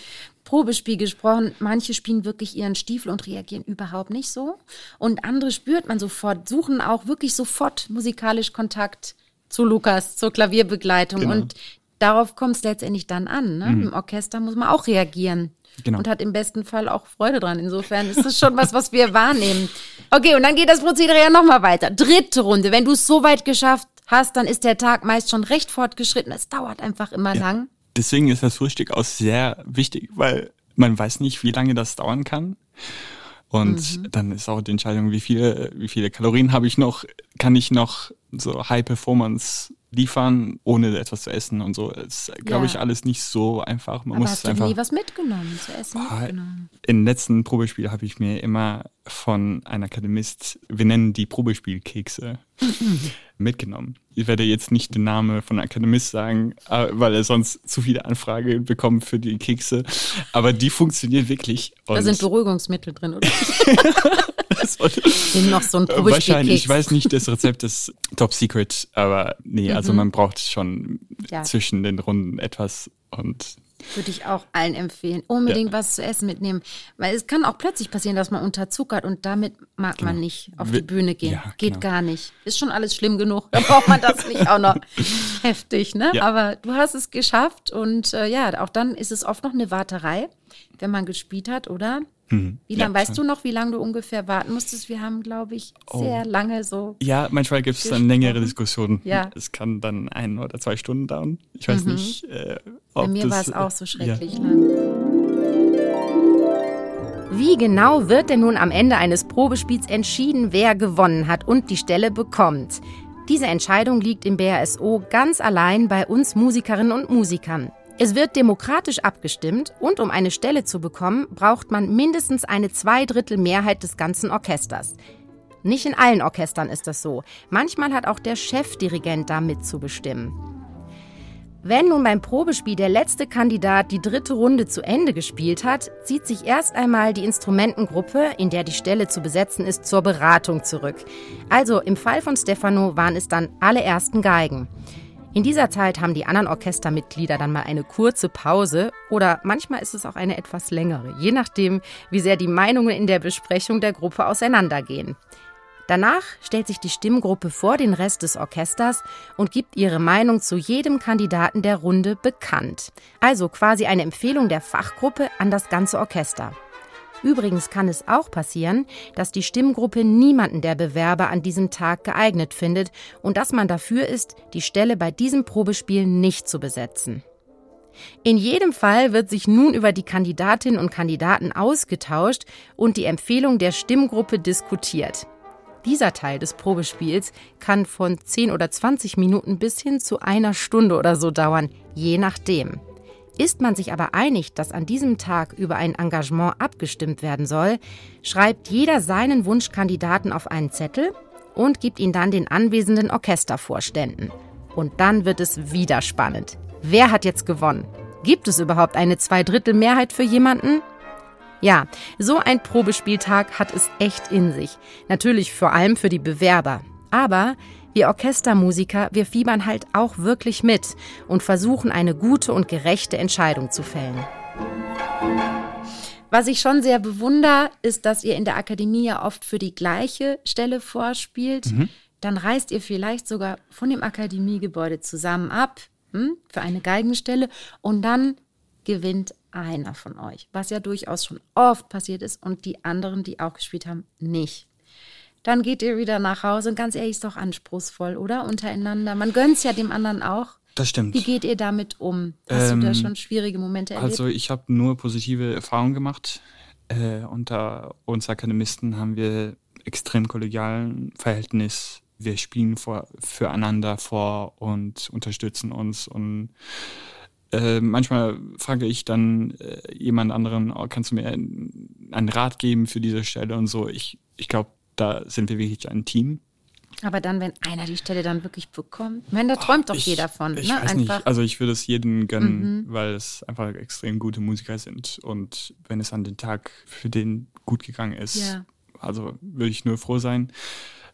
Probespiel gesprochen, manche spielen wirklich ihren Stiefel und reagieren überhaupt nicht so. Und andere spürt man sofort, suchen auch wirklich sofort musikalisch Kontakt zu Lukas, zur Klavierbegleitung. Genau. Und darauf kommt es letztendlich dann an. Ne? Mhm. Im Orchester muss man auch reagieren. Genau. Und hat im besten Fall auch Freude dran. Insofern ist das schon was, was wir wahrnehmen. Okay, und dann geht das Prozedere ja nochmal weiter. Dritte Runde. Wenn du es so weit geschafft hast, dann ist der Tag meist schon recht fortgeschritten. Es dauert einfach immer ja. lang. Deswegen ist das Frühstück auch sehr wichtig, weil man weiß nicht, wie lange das dauern kann. Und mhm. dann ist auch die Entscheidung, wie viele, wie viele Kalorien habe ich noch, kann ich noch so High Performance liefern, ohne etwas zu essen und so. Das ist, glaube ja. ich, alles nicht so einfach. Man Aber muss hast du einfach, nie was mitgenommen, zu essen oh, mitgenommen? Im letzten Probespiel habe ich mir immer von einem Akademist, wir nennen die Probespielkekse, mitgenommen. Ich werde jetzt nicht den Namen von Akademist sagen, äh, weil er sonst zu viele Anfragen bekommt für die Kekse. Aber die funktionieren wirklich. Da sind Beruhigungsmittel drin, oder? Noch so ein Wahrscheinlich, ich weiß nicht, das Rezept ist top secret, aber nee, also mhm. man braucht schon ja. zwischen den Runden etwas und würde ich auch allen empfehlen. Unbedingt ja. was zu essen mitnehmen. Weil es kann auch plötzlich passieren, dass man unterzuckert und damit mag genau. man nicht auf die Bühne gehen. Ja, Geht genau. gar nicht. Ist schon alles schlimm genug. Da braucht man das nicht auch noch heftig, ne? Ja. Aber du hast es geschafft und äh, ja, auch dann ist es oft noch eine Warterei, wenn man gespielt hat, oder? Mhm. Wie lange, ja, weißt du noch, wie lange du ungefähr warten musstest? Wir haben, glaube ich, oh. sehr oh. lange so. Ja, manchmal gibt es dann längere Diskussionen. Ja. Es kann dann ein oder zwei Stunden dauern. Ich weiß mhm. nicht. Äh, Bei mir war es auch so schrecklich ja. lang. Wie genau wird denn nun am Ende eines Probespiels entschieden, wer gewonnen hat und die Stelle bekommt? Diese Entscheidung liegt im BRSO ganz allein bei uns Musikerinnen und Musikern. Es wird demokratisch abgestimmt und um eine Stelle zu bekommen, braucht man mindestens eine Zweidrittelmehrheit des ganzen Orchesters. Nicht in allen Orchestern ist das so. Manchmal hat auch der Chefdirigent da mitzubestimmen. Wenn nun beim Probespiel der letzte Kandidat die dritte Runde zu Ende gespielt hat, zieht sich erst einmal die Instrumentengruppe, in der die Stelle zu besetzen ist, zur Beratung zurück. Also im Fall von Stefano waren es dann alle ersten Geigen. In dieser Zeit haben die anderen Orchestermitglieder dann mal eine kurze Pause oder manchmal ist es auch eine etwas längere, je nachdem, wie sehr die Meinungen in der Besprechung der Gruppe auseinandergehen. Danach stellt sich die Stimmgruppe vor den Rest des Orchesters und gibt ihre Meinung zu jedem Kandidaten der Runde bekannt. Also quasi eine Empfehlung der Fachgruppe an das ganze Orchester. Übrigens kann es auch passieren, dass die Stimmgruppe niemanden der Bewerber an diesem Tag geeignet findet und dass man dafür ist, die Stelle bei diesem Probespiel nicht zu besetzen. In jedem Fall wird sich nun über die Kandidatinnen und Kandidaten ausgetauscht und die Empfehlung der Stimmgruppe diskutiert. Dieser Teil des Probespiels kann von 10 oder 20 Minuten bis hin zu einer Stunde oder so dauern, je nachdem. Ist man sich aber einig, dass an diesem Tag über ein Engagement abgestimmt werden soll, schreibt jeder seinen Wunschkandidaten auf einen Zettel und gibt ihn dann den anwesenden Orchestervorständen. Und dann wird es wieder spannend. Wer hat jetzt gewonnen? Gibt es überhaupt eine Zweidrittelmehrheit für jemanden? Ja, so ein Probespieltag hat es echt in sich. Natürlich vor allem für die Bewerber. Aber wir Orchestermusiker, wir fiebern halt auch wirklich mit und versuchen eine gute und gerechte Entscheidung zu fällen. Was ich schon sehr bewundere, ist, dass ihr in der Akademie ja oft für die gleiche Stelle vorspielt. Mhm. Dann reist ihr vielleicht sogar von dem Akademiegebäude zusammen ab hm, für eine Geigenstelle und dann gewinnt einer von euch, was ja durchaus schon oft passiert ist und die anderen, die auch gespielt haben, nicht dann geht ihr wieder nach Hause. Und ganz ehrlich, ist doch anspruchsvoll, oder? Untereinander. Man gönnt es ja dem anderen auch. Das stimmt. Wie geht ihr damit um? Hast ähm, du da ähm, schon schwierige Momente erlebt? Also ich habe nur positive Erfahrungen gemacht. Äh, unter uns Akademisten haben wir extrem kollegialen Verhältnis. Wir spielen vor, füreinander vor und unterstützen uns und äh, manchmal frage ich dann äh, jemand anderen, oh, kannst du mir einen Rat geben für diese Stelle und so. Ich, ich glaube, da sind wir wirklich ein Team. Aber dann, wenn einer die Stelle dann wirklich bekommt, ich meine, da träumt doch ich, jeder von. Ich ne? weiß einfach. nicht. Also ich würde es jedem gönnen, mhm. weil es einfach extrem gute Musiker sind. Und wenn es an den Tag für den gut gegangen ist, ja. also würde ich nur froh sein.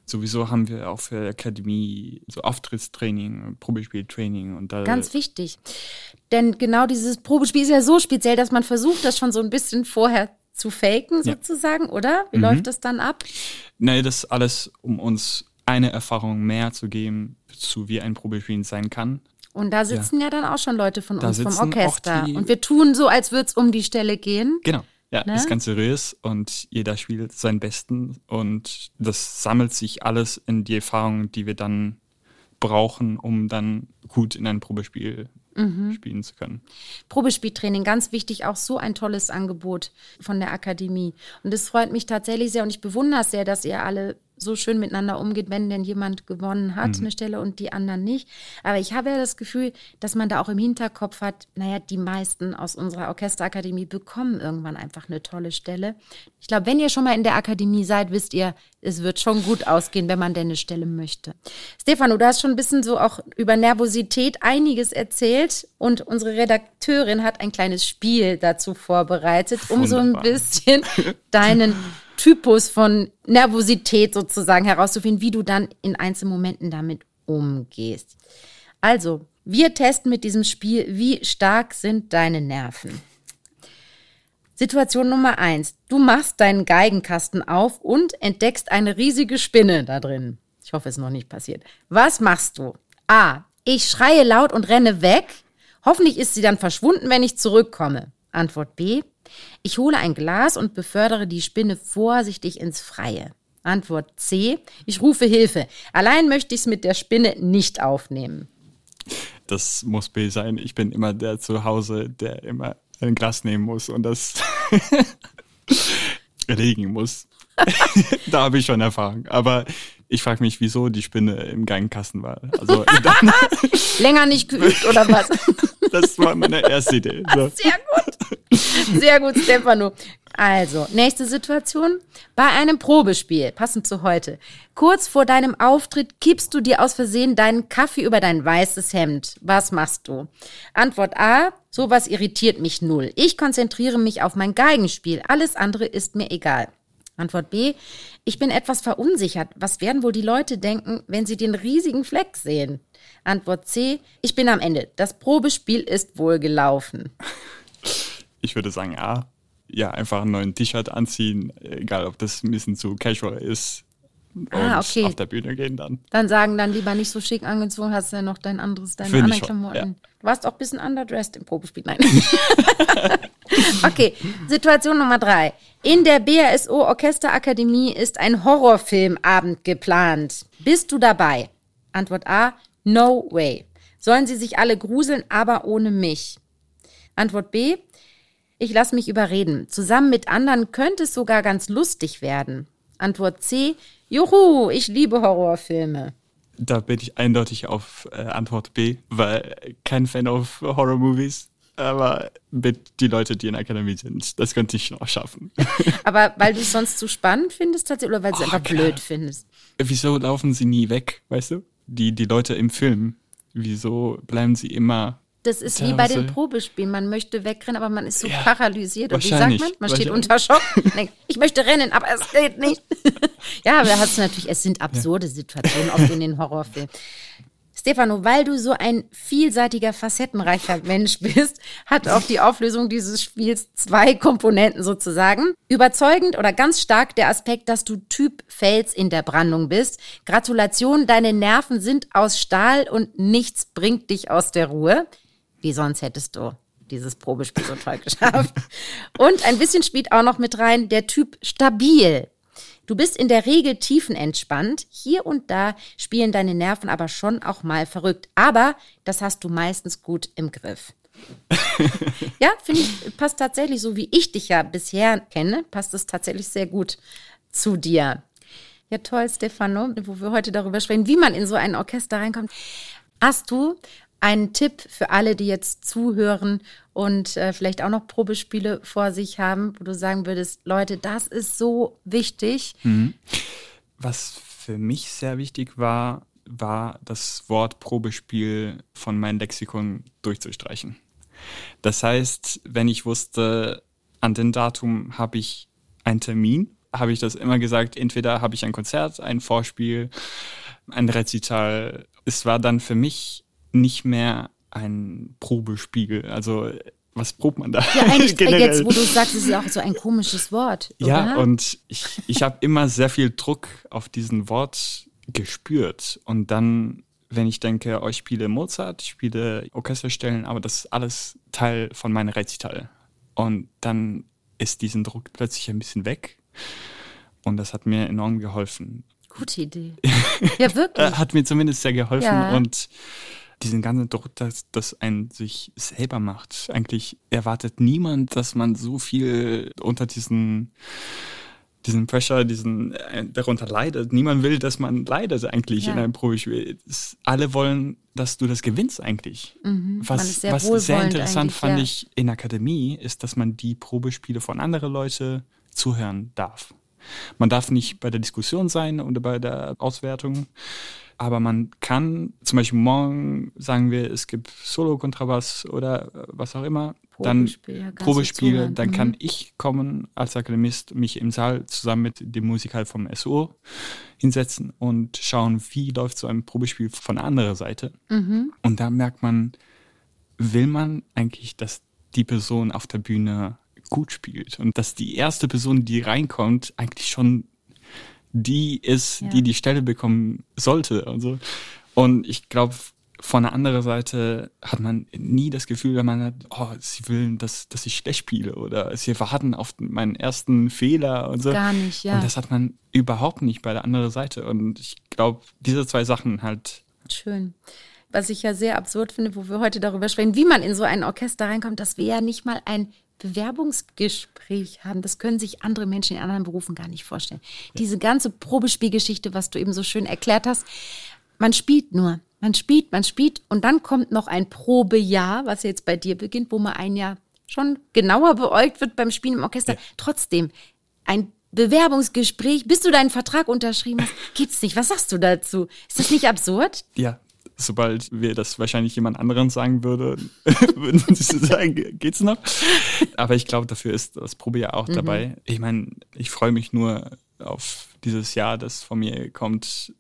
Sowieso haben wir auch für Akademie so Auftrittstraining, Probespieltraining und da. Ganz wichtig. Denn genau dieses Probespiel ist ja so speziell, dass man versucht, das schon so ein bisschen vorher zu faken, sozusagen, ja. oder? Wie mhm. läuft das dann ab? Nein, das alles, um uns eine Erfahrung mehr zu geben, zu wie ein Probespiel sein kann. Und da sitzen ja, ja dann auch schon Leute von da uns vom Orchester. Und wir tun so, als würde es um die Stelle gehen. Genau. Ja, ne? ist ganz seriös und jeder spielt seinen Besten und das sammelt sich alles in die Erfahrungen, die wir dann brauchen, um dann gut in ein Probespiel mhm. spielen zu können. Probespieltraining, ganz wichtig, auch so ein tolles Angebot von der Akademie. Und es freut mich tatsächlich sehr und ich bewundere sehr, dass ihr alle so schön miteinander umgeht, wenn denn jemand gewonnen hat, mhm. eine Stelle und die anderen nicht. Aber ich habe ja das Gefühl, dass man da auch im Hinterkopf hat, naja, die meisten aus unserer Orchesterakademie bekommen irgendwann einfach eine tolle Stelle. Ich glaube, wenn ihr schon mal in der Akademie seid, wisst ihr, es wird schon gut ausgehen, wenn man denn eine Stelle möchte. Stefano, du hast schon ein bisschen so auch über Nervosität einiges erzählt und unsere Redakteurin hat ein kleines Spiel dazu vorbereitet, um Wunderbar. so ein bisschen deinen Typus von Nervosität sozusagen herauszufinden, wie du dann in einzelnen Momenten damit umgehst. Also, wir testen mit diesem Spiel, wie stark sind deine Nerven. Situation Nummer eins. Du machst deinen Geigenkasten auf und entdeckst eine riesige Spinne da drin. Ich hoffe, es ist noch nicht passiert. Was machst du? A. Ich schreie laut und renne weg. Hoffentlich ist sie dann verschwunden, wenn ich zurückkomme. Antwort B. Ich hole ein Glas und befördere die Spinne vorsichtig ins Freie. Antwort C. Ich rufe Hilfe. Allein möchte ich es mit der Spinne nicht aufnehmen. Das muss B sein. Ich bin immer der zu Hause, der immer ein Glas nehmen muss und das erlegen muss. da habe ich schon Erfahrung. Aber ich frage mich, wieso die Spinne im Geigenkasten war. Also Länger nicht geübt oder was? das war meine erste Idee. So. Sehr gut. Sehr gut, Stefano. Also, nächste Situation. Bei einem Probespiel, passend zu heute. Kurz vor deinem Auftritt kippst du dir aus Versehen deinen Kaffee über dein weißes Hemd. Was machst du? Antwort A. Sowas irritiert mich null. Ich konzentriere mich auf mein Geigenspiel. Alles andere ist mir egal. Antwort B. Ich bin etwas verunsichert. Was werden wohl die Leute denken, wenn sie den riesigen Fleck sehen? Antwort C. Ich bin am Ende. Das Probespiel ist wohl gelaufen. Ich würde sagen A. Ja, einfach einen neuen T-Shirt anziehen, egal ob das ein bisschen zu casual ist. Ah, okay. auf der Bühne gehen dann. Dann sagen dann lieber nicht so schick angezogen, hast du ja noch dein anderes, deine Find anderen Klamotten. Ja. Du warst auch ein bisschen underdressed im Probespiel. Nein. okay, Situation Nummer drei. In der BASO Orchesterakademie ist ein Horrorfilmabend geplant. Bist du dabei? Antwort A, no way. Sollen sie sich alle gruseln, aber ohne mich? Antwort B, ich lasse mich überreden. Zusammen mit anderen könnte es sogar ganz lustig werden. Antwort C, juhu, ich liebe Horrorfilme. Da bin ich eindeutig auf äh, Antwort B, weil kein Fan of Horror-Movies aber mit die Leute, die in der Akademie sind, das könnte ich noch schaffen. Aber weil du es sonst zu spannend findest tatsächlich oder weil du es oh, einfach klar. blöd findest? Wieso laufen sie nie weg, weißt du? Die, die Leute im Film, wieso bleiben sie immer das ist wie bei den Probespielen. Man möchte wegrennen, aber man ist so ja, paralysiert. Oder wie sagt man? Man steht unter Schock. Denkt, ich möchte rennen, aber es geht nicht. ja, aber hast du natürlich, es sind absurde ja. Situationen oft in den Horrorfilmen. Stefano, weil du so ein vielseitiger, facettenreicher Mensch bist, hat auch die Auflösung dieses Spiels zwei Komponenten sozusagen. Überzeugend oder ganz stark der Aspekt, dass du Typ Fels in der Brandung bist. Gratulation, deine Nerven sind aus Stahl und nichts bringt dich aus der Ruhe. Wie sonst hättest du dieses Probespiel so toll geschafft. Und ein bisschen spielt auch noch mit rein der Typ stabil. Du bist in der Regel tiefenentspannt. Hier und da spielen deine Nerven aber schon auch mal verrückt. Aber das hast du meistens gut im Griff. ja, finde ich, passt tatsächlich so, wie ich dich ja bisher kenne, passt es tatsächlich sehr gut zu dir. Ja, toll, Stefano, wo wir heute darüber sprechen, wie man in so ein Orchester reinkommt. Hast du einen Tipp für alle, die jetzt zuhören und äh, vielleicht auch noch Probespiele vor sich haben, wo du sagen würdest, Leute, das ist so wichtig. Mhm. Was für mich sehr wichtig war, war das Wort Probespiel von meinem Lexikon durchzustreichen. Das heißt, wenn ich wusste, an dem Datum habe ich einen Termin, habe ich das immer gesagt, entweder habe ich ein Konzert, ein Vorspiel, ein Rezital. Es war dann für mich nicht mehr ein Probespiegel. Also was probt man da? Ja, eigentlich jetzt, wo du sagst, ist es auch so ein komisches Wort. Oder? Ja, und ich, ich habe immer sehr viel Druck auf diesen Wort gespürt. Und dann, wenn ich denke, oh, ich spiele Mozart, ich spiele Orchesterstellen, aber das ist alles Teil von meinem Rezital. Und dann ist diesen Druck plötzlich ein bisschen weg. Und das hat mir enorm geholfen. Gute Idee. Ja, wirklich. hat mir zumindest sehr geholfen. Ja. Und diesen ganzen Druck, dass das ein sich selber macht. Eigentlich erwartet niemand, dass man so viel unter diesen diesen Pressure, diesen äh, darunter leidet. Niemand will, dass man leidet eigentlich ja. in einem Probespiel. Es, alle wollen, dass du das gewinnst eigentlich. Mhm. Was, sehr, was sehr interessant fand ja. ich in der Akademie, ist, dass man die Probespiele von anderen Leuten zuhören darf. Man darf nicht bei der Diskussion sein oder bei der Auswertung aber man kann zum Beispiel morgen sagen wir, es gibt Solo-Kontrabass oder äh, was auch immer, Probespiel, dann ja, Probespiele, dann mhm. kann ich kommen als Akademist, mich im Saal zusammen mit dem Musiker vom SO hinsetzen und schauen, wie läuft so ein Probespiel von der anderen Seite. Mhm. Und da merkt man, will man eigentlich, dass die Person auf der Bühne gut spielt und dass die erste Person, die reinkommt, eigentlich schon die ist, ja. die die Stelle bekommen sollte. Also. Und ich glaube, von der anderen Seite hat man nie das Gefühl, wenn man hat, oh, sie wollen, dass, dass ich schlecht spiele oder sie warten auf meinen ersten Fehler und so. Gar nicht, ja. Und das hat man überhaupt nicht bei der anderen Seite. Und ich glaube, diese zwei Sachen halt. Schön. Was ich ja sehr absurd finde, wo wir heute darüber sprechen, wie man in so ein Orchester reinkommt, dass wir ja nicht mal ein Bewerbungsgespräch haben. Das können sich andere Menschen in anderen Berufen gar nicht vorstellen. Ja. Diese ganze Probespielgeschichte, was du eben so schön erklärt hast, man spielt nur. Man spielt, man spielt und dann kommt noch ein Probejahr, was jetzt bei dir beginnt, wo man ein Jahr schon genauer beäugt wird beim Spielen im Orchester. Ja. Trotzdem, ein Bewerbungsgespräch, bis du deinen Vertrag unterschrieben hast, gibt's nicht. Was sagst du dazu? Ist das nicht absurd? Ja, sobald wir das wahrscheinlich jemand anderen sagen würde, würden sie sagen, geht's noch? Aber ich glaube, dafür ist das Probejahr auch mhm. dabei. Ich meine, ich freue mich nur auf dieses Jahr, das von mir kommt.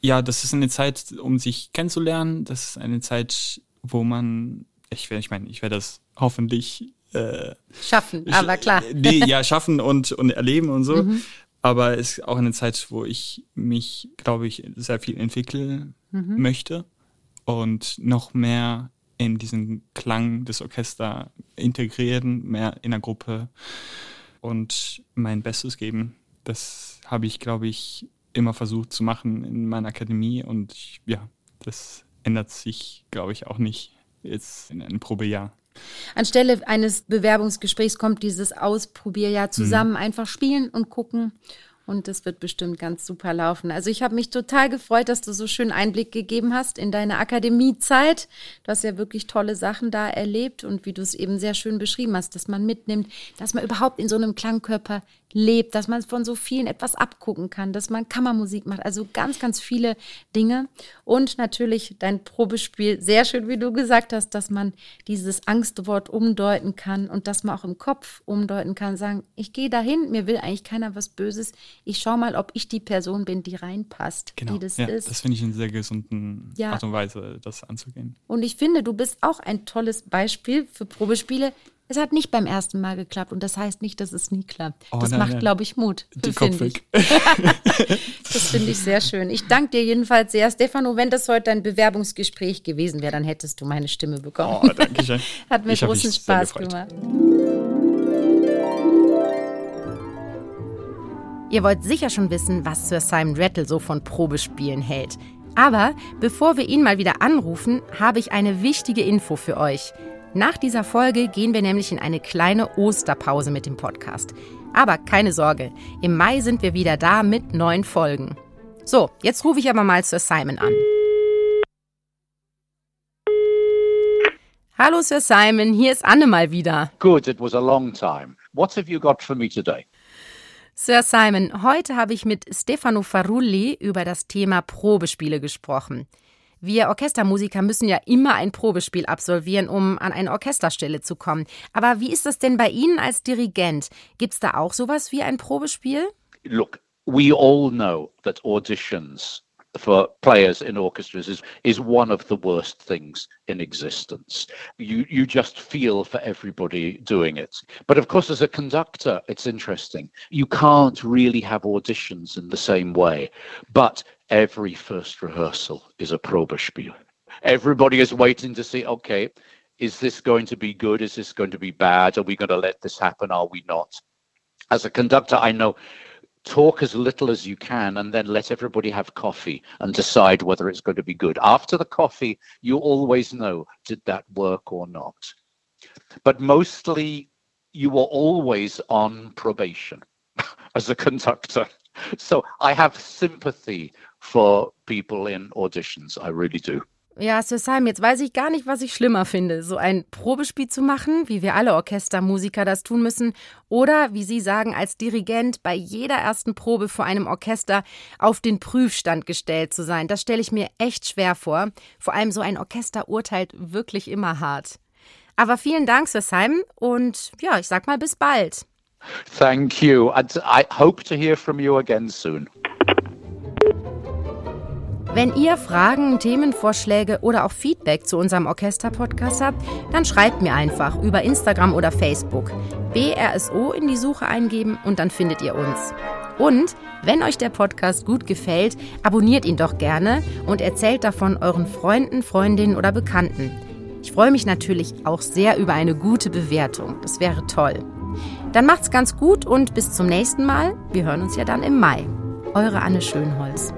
Ja, das ist eine Zeit, um sich kennenzulernen. Das ist eine Zeit, wo man, ich, ich meine, ich werde das hoffentlich äh, schaffen, aber klar. Nee, ja, schaffen und, und erleben und so. Mhm. Aber es ist auch eine Zeit, wo ich mich, glaube ich, sehr viel entwickeln mhm. möchte und noch mehr in diesen Klang des Orchesters integrieren, mehr in der Gruppe und mein Bestes geben. Das habe ich, glaube ich, immer versucht zu machen in meiner Akademie und ich, ja, das ändert sich, glaube ich, auch nicht jetzt in einem Probejahr. Anstelle eines Bewerbungsgesprächs kommt dieses Ausprobierjahr zusammen, mhm. einfach spielen und gucken und das wird bestimmt ganz super laufen. Also ich habe mich total gefreut, dass du so schön Einblick gegeben hast in deine Akademiezeit. Du hast ja wirklich tolle Sachen da erlebt und wie du es eben sehr schön beschrieben hast, dass man mitnimmt, dass man überhaupt in so einem Klangkörper lebt, dass man von so vielen etwas abgucken kann, dass man Kammermusik macht, also ganz, ganz viele Dinge. Und natürlich dein Probespiel, sehr schön, wie du gesagt hast, dass man dieses Angstwort umdeuten kann und dass man auch im Kopf umdeuten kann, sagen, ich gehe dahin, mir will eigentlich keiner was Böses, ich schaue mal, ob ich die Person bin, die reinpasst, genau. die das ja, ist. Das finde ich eine sehr gesunde ja. Art und Weise, das anzugehen. Und ich finde, du bist auch ein tolles Beispiel für Probespiele. Es hat nicht beim ersten Mal geklappt und das heißt nicht, dass es nie klappt. Oh, das nein, macht, glaube ich, Mut. Die Kopf weg. das finde ich sehr schön. Ich danke dir jedenfalls sehr, Stefano. Wenn das heute ein Bewerbungsgespräch gewesen wäre, dann hättest du meine Stimme bekommen. Oh, danke schön. Hat mir ich großen Spaß gemacht. Ihr wollt sicher schon wissen, was Sir Simon Rattle so von Probespielen hält. Aber bevor wir ihn mal wieder anrufen, habe ich eine wichtige Info für euch. Nach dieser Folge gehen wir nämlich in eine kleine Osterpause mit dem Podcast. Aber keine Sorge, im Mai sind wir wieder da mit neuen Folgen. So, jetzt rufe ich aber mal Sir Simon an. Hallo Sir Simon, hier ist Anne mal wieder. Good, it was a long time. What have you got for me today? Sir Simon, heute habe ich mit Stefano Farulli über das Thema Probespiele gesprochen. Wir Orchestermusiker müssen ja immer ein Probespiel absolvieren, um an eine Orchesterstelle zu kommen. Aber wie ist das denn bei Ihnen als Dirigent? Gibt es da auch sowas wie ein Probespiel? Look, we all know that auditions for players in orchestras is, is one of the worst things in existence. You, you just feel for everybody doing it. But of course, as a conductor, it's interesting. You can't really have auditions in the same way, but every first rehearsal is a Probespiel. Everybody is waiting to see, okay, is this going to be good? Is this going to be bad? Are we going to let this happen? Are we not? As a conductor, I know talk as little as you can and then let everybody have coffee and decide whether it's going to be good. After the coffee, you always know did that work or not. But mostly, you are always on probation as a conductor. So I have sympathy for people in auditions. I really do. Ja, Sir Simon, jetzt weiß ich gar nicht, was ich schlimmer finde. So ein Probespiel zu machen, wie wir alle Orchestermusiker das tun müssen, oder, wie Sie sagen, als Dirigent bei jeder ersten Probe vor einem Orchester auf den Prüfstand gestellt zu sein. Das stelle ich mir echt schwer vor. Vor allem so ein Orchester urteilt wirklich immer hart. Aber vielen Dank, Sir Simon, und ja, ich sag mal bis bald. Thank you. And I hope to hear from you again soon. Wenn ihr Fragen, Themenvorschläge oder auch Feedback zu unserem Orchester-Podcast habt, dann schreibt mir einfach über Instagram oder Facebook. BRSO in die Suche eingeben und dann findet ihr uns. Und wenn euch der Podcast gut gefällt, abonniert ihn doch gerne und erzählt davon euren Freunden, Freundinnen oder Bekannten. Ich freue mich natürlich auch sehr über eine gute Bewertung. Das wäre toll. Dann macht's ganz gut und bis zum nächsten Mal. Wir hören uns ja dann im Mai. Eure Anne Schönholz.